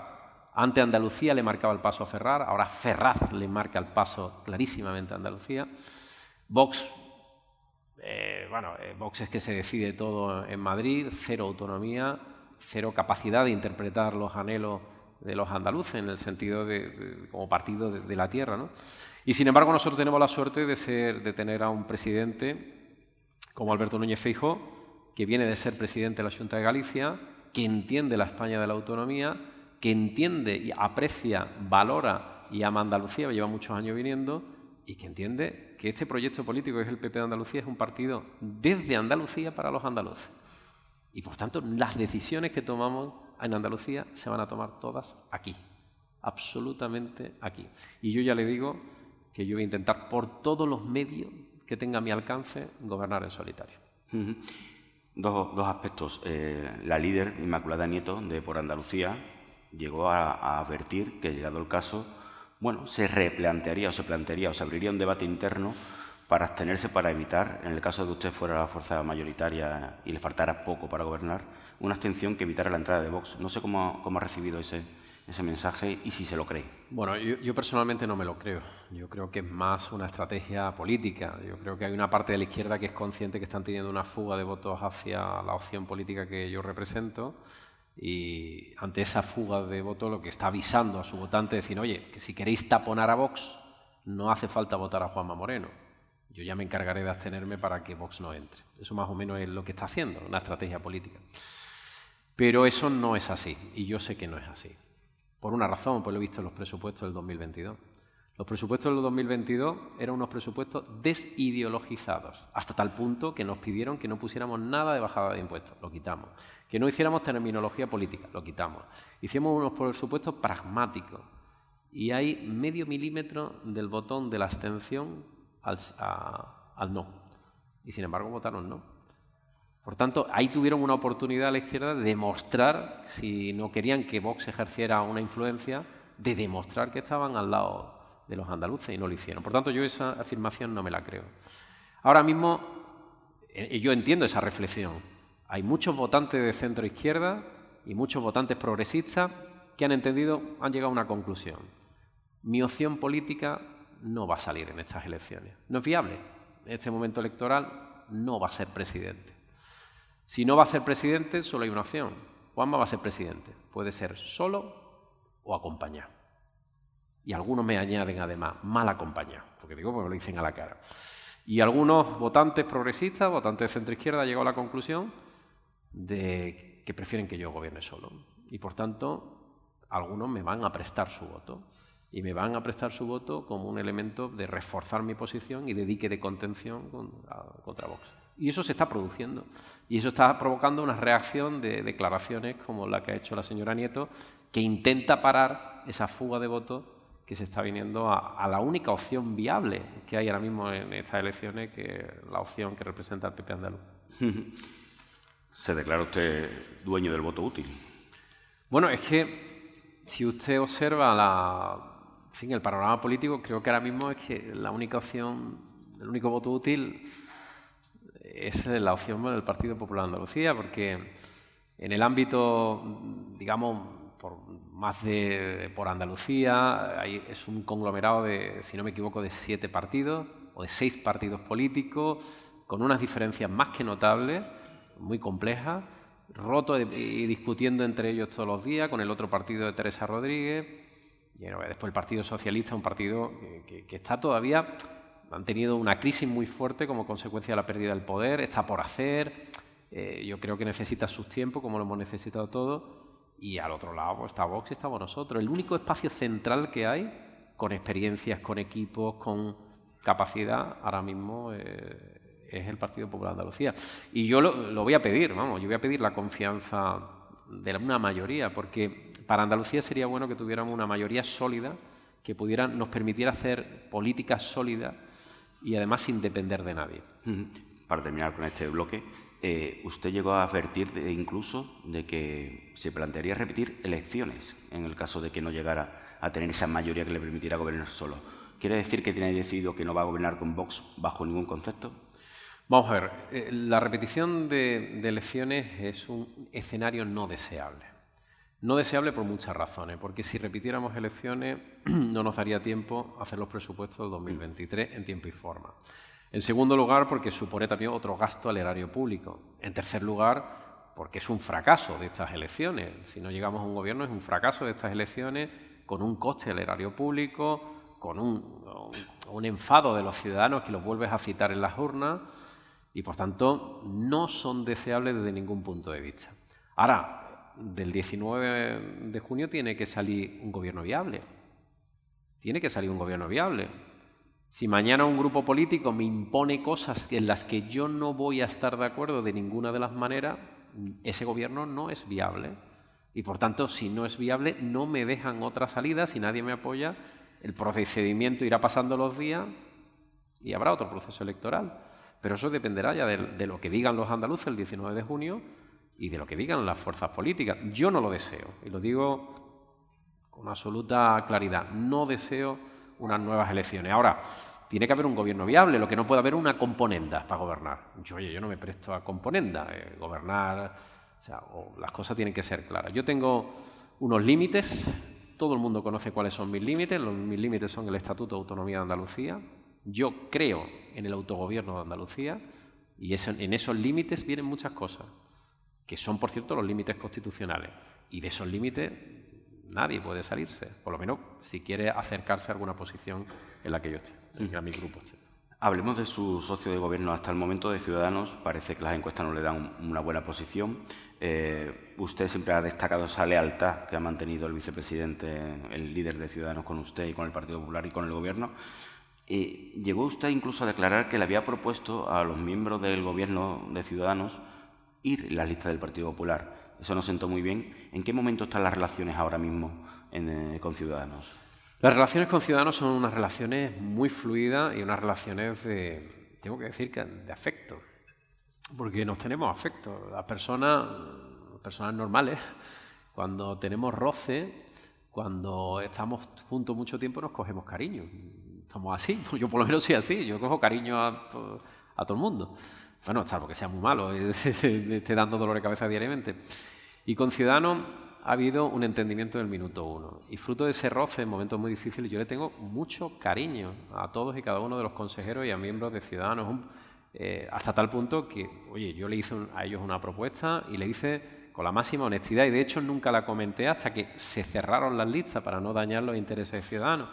Ante Andalucía le marcaba el paso a Ferrar, ahora Ferraz le marca el paso clarísimamente a Andalucía. Vox, eh, bueno, eh, Vox es que se decide todo en Madrid, cero autonomía, cero capacidad de interpretar los anhelos de los andaluces en el sentido de, como partido de, de la tierra, ¿no? Y sin embargo nosotros tenemos la suerte de, ser, de tener a un presidente como Alberto Núñez Feijo, que viene de ser presidente de la Junta de Galicia, que entiende la España de la autonomía, que entiende y aprecia, valora y ama Andalucía, lleva muchos años viniendo, y que entiende que este proyecto político que es el PP de Andalucía es un partido desde Andalucía para los andaluces. Y por tanto, las decisiones que tomamos en Andalucía se van a tomar todas aquí, absolutamente aquí. Y yo ya le digo que yo voy a intentar por todos los medios que tenga a mi alcance gobernar en solitario. dos, aspectos. Eh, la líder, Inmaculada Nieto, de Por Andalucía, llegó a, advertir que, llegado el caso, bueno, se replantearía o se plantearía o se abriría un debate interno para abstenerse para evitar, en el caso de que usted fuera la fuerza mayoritaria y le faltara poco para gobernar, una abstención que evitara la entrada de Vox. No sé cómo, cómo ha recibido ese, ese mensaje y si se lo cree. Bueno, yo, personalmente no me lo creo. Yo creo que es más una estrategia política. Yo creo que hay una parte de la izquierda que es consciente que están teniendo una fuga de votos hacia la opción política que yo represento y ante esa fuga de votos lo que está avisando a su votante es decir, oye, que si queréis taponar a Vox, no hace falta votar a Juanma Moreno. Yo ya me encargaré de abstenerme para que Vox no entre. Eso más o menos es lo que está haciendo, una estrategia política. Pero eso no es así, y yo sé que no es así. Por una razón, pues lo he visto en los presupuestos del 2022. Los presupuestos del 2022 eran unos presupuestos desideologizados, hasta tal punto que nos pidieron que no pusiéramos nada de bajada de impuestos, lo quitamos. Que no hiciéramos terminología política, lo quitamos. Hicimos unos presupuestos pragmáticos y hay medio milímetro del botón de la abstención al, al no. Y sin embargo votaron no. Por tanto, ahí tuvieron una oportunidad a la izquierda de demostrar, si no querían que Vox ejerciera una influencia, de demostrar que estaban al lado de los andaluces y no lo hicieron. Por tanto, yo esa afirmación no me la creo. Ahora mismo, eh, yo entiendo esa reflexión. Hay muchos votantes de centro izquierda y muchos votantes progresistas que han entendido, han llegado a una conclusión. Mi opción política no va a salir en estas elecciones. No es viable. En este momento electoral no va a ser presidente. Si no va a ser presidente, solo hay una opción. Juanma va a ser presidente. Puede ser solo o acompañado. Y algunos me añaden además, mal acompañado, porque digo, porque lo dicen a la cara. Y algunos votantes progresistas, votantes de centro izquierda, han llegado a la conclusión de que prefieren que yo gobierne solo. Y por tanto, algunos me van a prestar su voto. Y me van a prestar su voto como un elemento de reforzar mi posición y de dique de contención contra Vox. Y eso se está produciendo. Y eso está provocando una reacción de declaraciones como la que ha hecho la señora Nieto, que intenta parar esa fuga de votos que se está viniendo a, la única opción viable que hay ahora mismo en estas elecciones, que la opción que representa el PP andaluz. ¿Se declara usted dueño del voto útil? Bueno, es que si usted observa la, fin, el panorama político, creo que ahora mismo es que la única opción, el único voto útil es la opción del Partido Popular de Andalucía, porque en el ámbito, digamos, por más de por Andalucía, es un conglomerado de, si no me equivoco, de siete partidos o de seis partidos políticos, con unas diferencias más que notables, muy complejas, roto y discutiendo entre ellos todos los días, con el otro partido de Teresa Rodríguez, y después el Partido Socialista, un partido que está todavía han tenido una crisis muy fuerte como consecuencia de la pérdida del poder, está por hacer, eh, yo creo que necesita sus tiempos, como lo hemos necesitado todos, y al otro lado pues, está Vox y estamos nosotros. El único espacio central que hay, con experiencias, con equipos, con capacidad, ahora mismo eh, es el Partido Popular de Andalucía. Y yo lo, voy a pedir, vamos, yo voy a pedir la confianza de una mayoría, porque para Andalucía sería bueno que tuviéramos una mayoría sólida que pudiera, nos permitiera hacer políticas sólidas y además sin depender de nadie. Para terminar con este bloque, eh, usted llegó a advertir incluso de que se plantearía repetir elecciones en el caso de que no llegara a tener esa mayoría que le permitiera gobernar solo. ¿Quiere decir que tiene decidido que no va a gobernar con Vox bajo ningún concepto? Vamos a ver, eh, la repetición de elecciones es un escenario no deseable. No deseable por muchas razones, porque si repitiéramos elecciones no nos daría tiempo a hacer los presupuestos del 2023 en tiempo y forma. En segundo lugar, porque supone también otro gasto al erario público. En tercer lugar, porque es un fracaso de estas elecciones. Si no llegamos a un gobierno es un fracaso de estas elecciones con un coste al erario público, con un, un enfado de los ciudadanos que los vuelves a citar en las urnas y, por tanto, no son deseables desde ningún punto de vista. Ahora, del 19 de junio tiene que salir un gobierno viable. Tiene que salir un gobierno viable. Si mañana un grupo político me impone cosas en las que yo no voy a estar de acuerdo de ninguna de las maneras, ese gobierno no es viable. Y por tanto, si no es viable, no me dejan otra salida, si nadie me apoya, el procedimiento irá pasando los días y habrá otro proceso electoral. Pero eso dependerá ya de, lo que digan los andaluces el 19 de junio y de lo que digan las fuerzas políticas. Yo no lo deseo, y lo digo con absoluta claridad, no deseo unas nuevas elecciones. Ahora, tiene que haber un gobierno viable, lo que no puede haber una componenda para gobernar. Yo, oye, yo no me presto a componenda, eh, gobernar, o sea, las cosas tienen que ser claras. Yo tengo unos límites todo el mundo conoce cuáles son mis límites. Los, mis límites son el Estatuto de Autonomía de Andalucía. Yo creo en el autogobierno de Andalucía y en esos límites vienen muchas cosas, que son, por cierto, los límites constitucionales. Y de esos límites nadie puede salirse, por lo menos si quiere acercarse a alguna posición en la que yo esté, en que mi grupo esté. Hablemos de su socio de gobierno hasta el momento de Ciudadanos. Parece que las encuestas no le dan una buena posición. Eh, usted siempre ha destacado esa lealtad que ha mantenido el vicepresidente, el líder de Ciudadanos con usted y con el Partido Popular y con el gobierno. Y llegó usted incluso a declarar que le había propuesto a los miembros del gobierno de Ciudadanos ir en la lista del Partido Popular. Eso nos sentó muy bien. ¿En qué momento están las relaciones ahora mismo eh, con Ciudadanos? Las relaciones con Ciudadanos son unas relaciones muy fluidas y unas relaciones de, tengo que decir, que de afecto. Porque nos tenemos afecto. Las personas, personas normales, cuando tenemos roce, cuando estamos juntos mucho tiempo, nos cogemos cariño somos así, yo por lo menos soy así, yo cojo cariño a, todo el mundo. Bueno, salvo que sea muy malo, esté dando dolor de cabeza diariamente. Y con Ciudadanos ha habido un entendimiento del minuto uno. Y fruto de ese roce en momentos muy difíciles, yo le tengo mucho cariño a todos y cada uno de los consejeros y a miembros de Ciudadanos, eh, hasta tal punto que, oye, yo le hice a ellos una propuesta y le hice con la máxima honestidad y de hecho nunca la comenté hasta que se cerraron las listas para no dañar los intereses de Ciudadanos.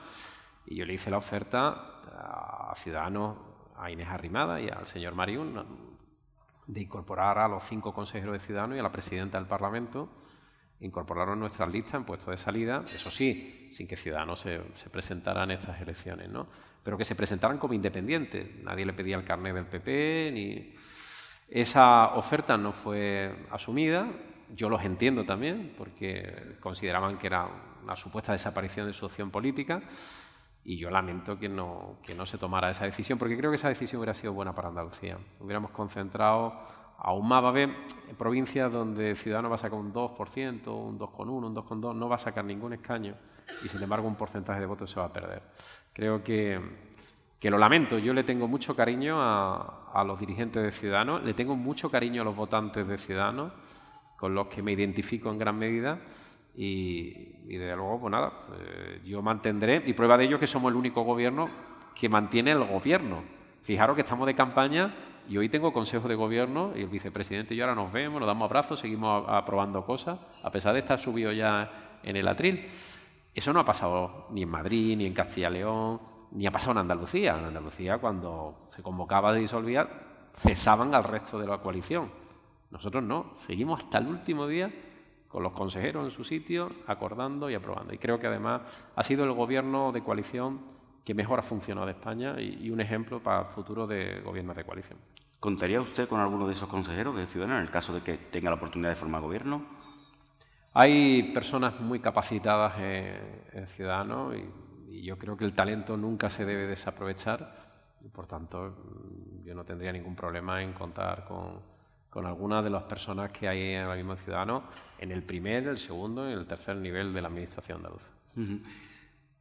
Y yo le hice la oferta a Ciudadanos, a Inés Arrimada y al señor Mariún, de incorporar a los cinco consejeros de Ciudadanos y a la presidenta del Parlamento, incorporaron nuestras listas en puestos de salida, eso sí, sin que Ciudadanos se, se presentara en estas elecciones, ¿no? pero que se presentaran como independientes. Nadie le pedía el carnet del PP, ni... Esa oferta no fue asumida, yo los entiendo también, porque consideraban que era una supuesta desaparición de su opción política, y yo lamento que no, que no se tomara esa decisión, porque creo que esa decisión hubiera sido buena para Andalucía. Hubiéramos concentrado aún más, va a haber provincias donde Ciudadanos va a sacar un 2%, un 2,1, un 2,2, no va a sacar ningún escaño y sin embargo un porcentaje de votos se va a perder. Creo que, que lo lamento, yo le tengo mucho cariño a, a los dirigentes de Ciudadanos, le tengo mucho cariño a los votantes de Ciudadanos, con los que me identifico en gran medida y, desde luego, pues nada, eh, yo mantendré, y prueba de ello que somos el único gobierno que mantiene el gobierno. Fijaros que estamos de campaña y hoy tengo consejo de gobierno y el vicepresidente y yo ahora nos vemos, nos damos abrazos, seguimos aprobando cosas, a pesar de estar subido ya en el atril. Eso no ha pasado ni en Madrid, ni en Castilla y León, ni ha pasado en Andalucía. En Andalucía, cuando se convocaba de disolver, cesaban al resto de la coalición. Nosotros no, seguimos hasta el último día con los consejeros en su sitio, acordando y aprobando. Y creo que además ha sido el gobierno de coalición que mejor ha funcionado de España y, un ejemplo para el futuro de gobiernos de coalición. ¿Contaría usted con alguno de esos consejeros de Ciudadanos en el caso de que tenga la oportunidad de formar gobierno? Hay personas muy capacitadas en, Ciudadanos y, y, yo creo que el talento nunca se debe desaprovechar y por tanto yo no tendría ningún problema en contar con, con algunas de las personas que hay en el mismo ciudadano en el primer, el segundo y el tercer nivel de la Administración andaluza.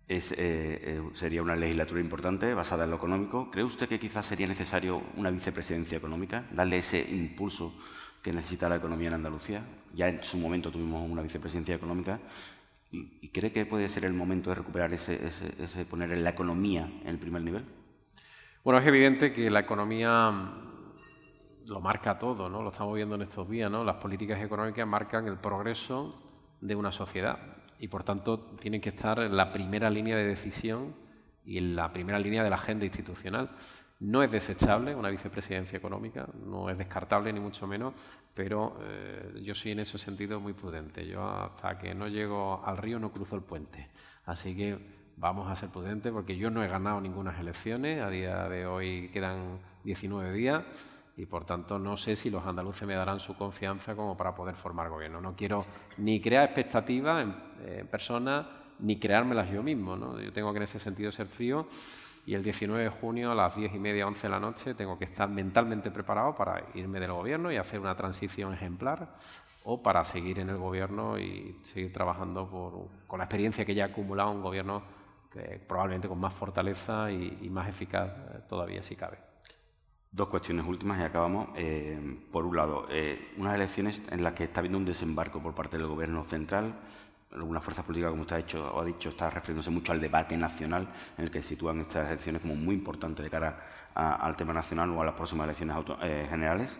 es, eh, eh, sería una legislatura importante basada en lo económico. ¿Cree usted que quizás sería necesario una vicepresidencia económica, darle ese impulso que necesita la economía en Andalucía? Ya en su momento tuvimos una vicepresidencia económica. ¿Y, cree que puede ser el momento de recuperar ese, ese, ese poner la economía en el primer nivel? Bueno, es evidente que la economía lo marca todo, ¿no? Lo estamos viendo en estos días, ¿no? Las políticas económicas marcan el progreso de una sociedad y por tanto tienen que estar en la primera línea de decisión y en la primera línea de la agenda institucional. No es desechable una vicepresidencia económica, no es descartable ni mucho menos, pero eh, yo soy en ese sentido muy prudente. Yo hasta que no llego al río no cruzo el puente. Así que vamos a ser prudentes porque yo no he ganado ninguna elecciones, a día de hoy quedan 19 días y por tanto no sé si los andaluces me darán su confianza como para poder formar gobierno. No quiero ni crear expectativas en, personas ni creármelas yo mismo. ¿no? Yo tengo que en ese sentido ser frío y el 19 de junio a las 10 y media, 11 de la noche tengo que estar mentalmente preparado para irme del gobierno y hacer una transición ejemplar o para seguir en el gobierno y seguir trabajando por, con la experiencia que ya ha acumulado un gobierno que probablemente con más fortaleza y más eficaz eh, todavía si cabe. Dos cuestiones últimas y acabamos. Eh, por un lado, eh, unas elecciones en las que está habiendo un desembarco por parte del Gobierno central algunas fuerzas políticas, como usted ha, o ha dicho, está refiriéndose mucho al debate nacional, en el que sitúan estas elecciones como muy importantes de cara al tema nacional o a las próximas elecciones eh, generales.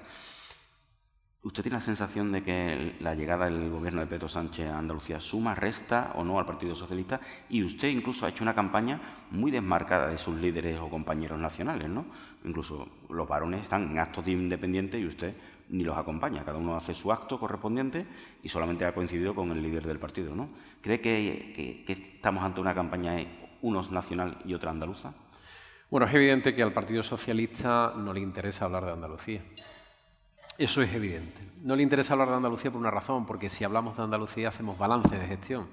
¿Usted tiene la sensación de que la llegada del gobierno de Pedro Sánchez a Andalucía suma, resta o no al Partido Socialista? Y usted incluso ha hecho una campaña muy desmarcada de sus líderes o compañeros nacionales, ¿no? Incluso los varones están en actos de independiente y usted ni los acompaña. Cada uno hace su acto correspondiente y solamente ha coincidido con el líder del partido, ¿no? ¿Cree que, que estamos ante una campaña unos nacional y otra andaluza? Bueno, es evidente que al Partido Socialista no le interesa hablar de Andalucía. Eso es evidente. No le interesa hablar de Andalucía por una razón, porque si hablamos de Andalucía hacemos balance de gestión.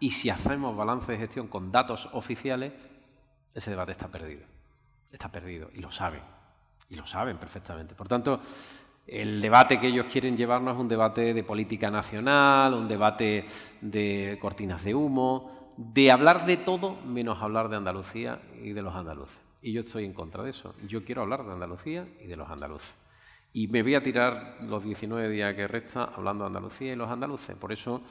Y si hacemos balance de gestión con datos oficiales, ese debate está perdido. Está perdido. Y lo saben. Y lo saben perfectamente. Por tanto, el debate que ellos quieren llevarnos es un debate de política nacional, un debate de cortinas de humo, de hablar de todo menos hablar de Andalucía y de los andaluces. Y yo estoy en contra de eso. Yo quiero hablar de Andalucía y de los andaluces. Y me voy a tirar los 19 días que resta hablando de Andalucía y los andaluces. Por eso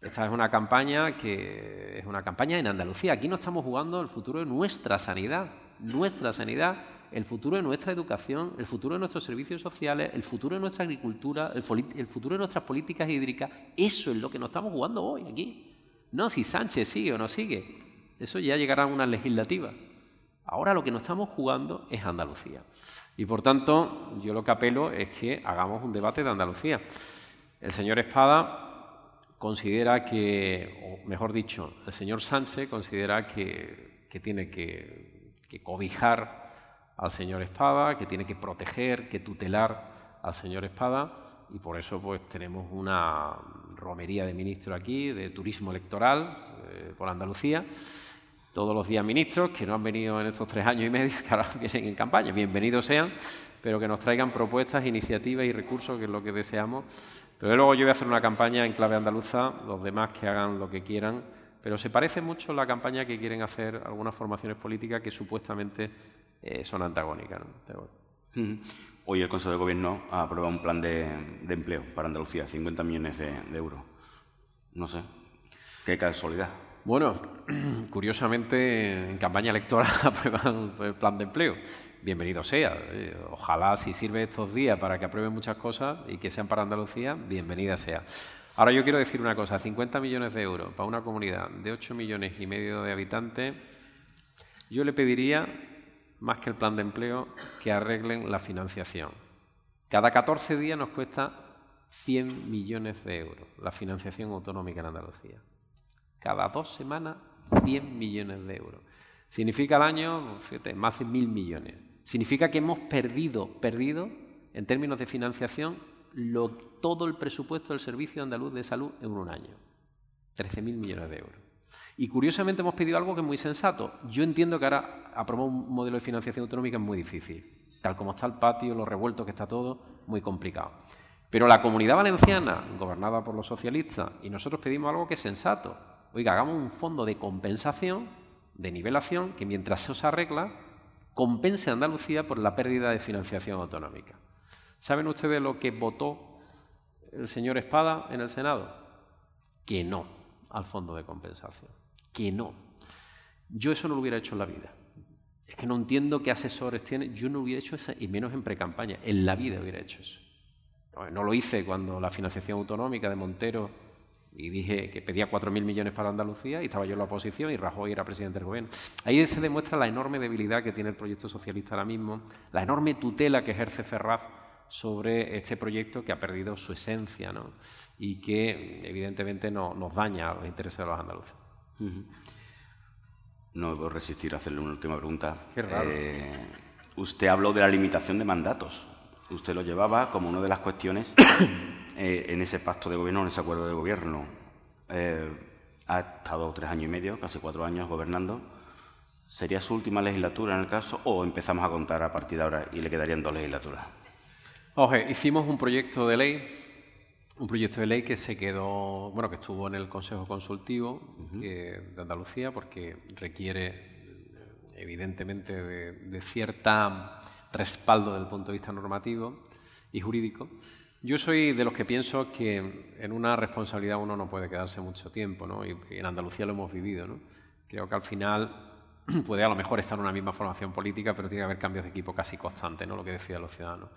esta es una campaña que es una campaña en Andalucía. Aquí no estamos jugando el futuro de nuestra sanidad, nuestra sanidad, el futuro de nuestra educación, el futuro de nuestros servicios sociales, el futuro de nuestra agricultura, el, futuro de nuestras políticas hídricas. Eso es lo que nos estamos jugando hoy aquí. No si Sánchez sigue o no sigue. Eso ya llegará a una legislativa. Ahora lo que nos estamos jugando es Andalucía. Y por tanto, yo lo que apelo es que hagamos un debate de Andalucía. El señor Espada considera que, o mejor dicho, el señor Sánchez considera que, tiene que, cobijar al señor Espada, que tiene que proteger, que tutelar al señor Espada, y por eso pues tenemos una romería de ministro aquí, de turismo electoral eh, por Andalucía todos los días ministros que no han venido en estos tres años y medio, que ahora vienen en campaña. Bienvenidos sean, pero que nos traigan propuestas, iniciativas y recursos, que es lo que deseamos. Pero luego yo voy a hacer una campaña en clave andaluza, los demás que hagan lo que quieran, pero se parece mucho la campaña que quieren hacer algunas formaciones políticas que supuestamente eh, son antagónicas. Hoy el Consejo de Gobierno ha aprobado un plan de, empleo para Andalucía, 50 millones de euros. No sé, qué casualidad. Bueno, curiosamente en campaña electoral aprueban el plan de empleo. Bienvenido sea. Eh, ojalá si sirve estos días para que aprueben muchas cosas y que sean para Andalucía, bienvenida sea. Ahora yo quiero decir una cosa, 50 millones de euros para una comunidad de 8 millones y medio de habitantes, yo le pediría, más que el plan de empleo, que arreglen la financiación. Cada 14 días nos cuesta 100 millones de euros la financiación autonómica en Andalucía cada dos semanas 100 millones de euros. Significa al año, fíjate, más de mil millones. Significa que hemos perdido, perdido, en términos de financiación, todo el presupuesto del Servicio Andaluz de Salud en un año. 13.000 millones de euros. Y curiosamente hemos pedido algo que es muy sensato. Yo entiendo que ahora aprobar un modelo de financiación autonómica es muy difícil. Tal como está el patio, lo revuelto que está todo, muy complicado. Pero la comunidad valenciana, gobernada por los socialistas, y nosotros pedimos algo que es sensato oiga, hagamos un fondo de compensación, de nivelación, que mientras se os arregla, compense a Andalucía por la pérdida de financiación autonómica. ¿Saben ustedes lo que votó el señor Espada en el Senado? Que no al fondo de compensación. Que no. Yo eso no lo hubiera hecho en la vida. Es que no entiendo qué asesores tiene. Yo no hubiera hecho eso, y menos en precampaña. En la vida hubiera hecho eso. No lo hice cuando la financiación autonómica de Montero y dije que pedía 4.000 millones para Andalucía y estaba yo en la oposición y Rajoy era presidente del gobierno. Ahí se demuestra la enorme debilidad que tiene el proyecto socialista ahora mismo, la enorme tutela que ejerce Ferraz sobre este proyecto que ha perdido su esencia ¿no? y que evidentemente no, nos daña a los intereses de los andaluces. No puedo resistir a hacerle una última pregunta. Qué raro. Eh, usted habló de la limitación de mandatos. Usted lo llevaba como una de las cuestiones Eh, en ese pacto de gobierno, en ese acuerdo de gobierno. Eh, ha estado tres años y medio, casi cuatro años gobernando. ¿Sería su última legislatura en el caso o empezamos a contar a partir de ahora y le quedarían dos legislaturas? Oje, hicimos un proyecto de ley, un proyecto de ley que se quedó, bueno, que estuvo en el Consejo Consultivo de Andalucía porque requiere evidentemente de, de cierta respaldo desde el punto de vista normativo y jurídico Yo soy de los que pienso que en una responsabilidad uno no puede quedarse mucho tiempo, ¿no? Y en Andalucía lo hemos vivido, ¿no? Creo que al final puede a lo mejor estar en una misma formación política, pero tiene que haber cambios de equipo casi constantes, ¿no? Lo que decían los ciudadanos.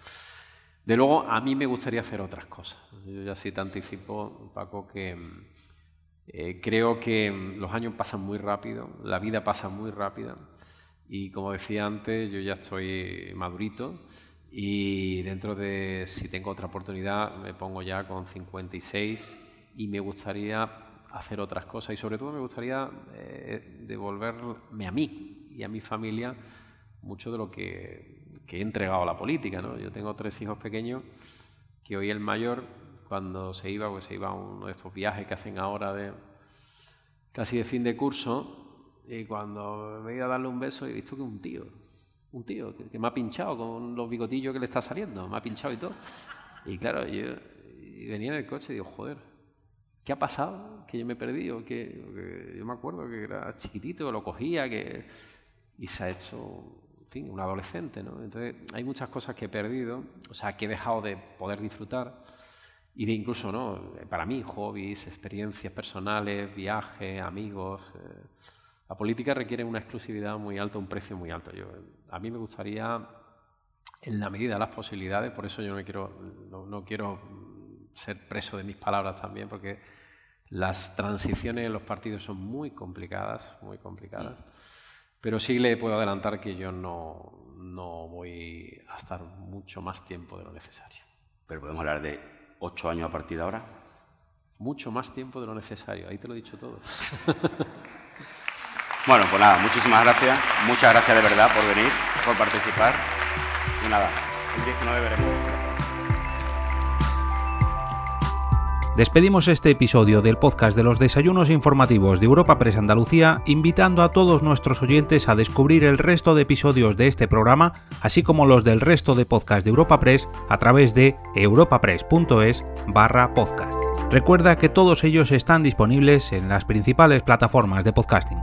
De luego, a mí me gustaría hacer otras cosas. Yo ya sí te anticipo, Paco, que eh, creo que los años pasan muy rápido, la vida pasa muy rápida y como decía antes, yo ya estoy madurito y dentro de, si tengo otra oportunidad, me pongo ya con 56 y me gustaría hacer otras cosas y sobre todo me gustaría eh, devolverme a mí y a mi familia mucho de lo que, he entregado a la política. ¿no? Yo tengo tres hijos pequeños que hoy el mayor, cuando se iba, pues se iba a uno de estos viajes que hacen ahora de casi de fin de curso y cuando me iba a darle un beso he visto que un tío un tío que, me ha pinchado con los bigotillos que le está saliendo, me ha pinchado y todo. Y claro, yo venía en el coche y digo, joder, ¿qué ha pasado? Que yo me he perdido, que, yo me acuerdo que era chiquitito, que lo cogía, que y se ha hecho, en fin, un adolescente, ¿no? Entonces, hay muchas cosas que he perdido, o sea, que he dejado de poder disfrutar y de incluso, ¿no? Para mí, hobbies, experiencias personales, viajes, amigos. Eh, la política requiere una exclusividad muy alta, un precio muy alto. Yo, a mí me gustaría, en la medida de las posibilidades, por eso yo no quiero, no, quiero ser preso de mis palabras también, porque las transiciones en los partidos son muy complicadas, muy complicadas. Pero sí le puedo adelantar que yo no, no voy a estar mucho más tiempo de lo necesario. Pero podemos hablar de ocho años a partir de ahora. Mucho más tiempo de lo necesario, ahí te lo he dicho todo. Bueno, pues nada, muchísimas gracias. Muchas gracias de verdad por venir, por participar. Y nada, el 19 veremos. Despedimos este episodio del podcast de los desayunos informativos de Europa Press Andalucía, invitando a todos nuestros oyentes a descubrir el resto de episodios de este programa, así como los del resto de podcasts de Europa Press a través de europapress.es barra podcast. Recuerda que todos ellos están disponibles en las principales plataformas de podcasting.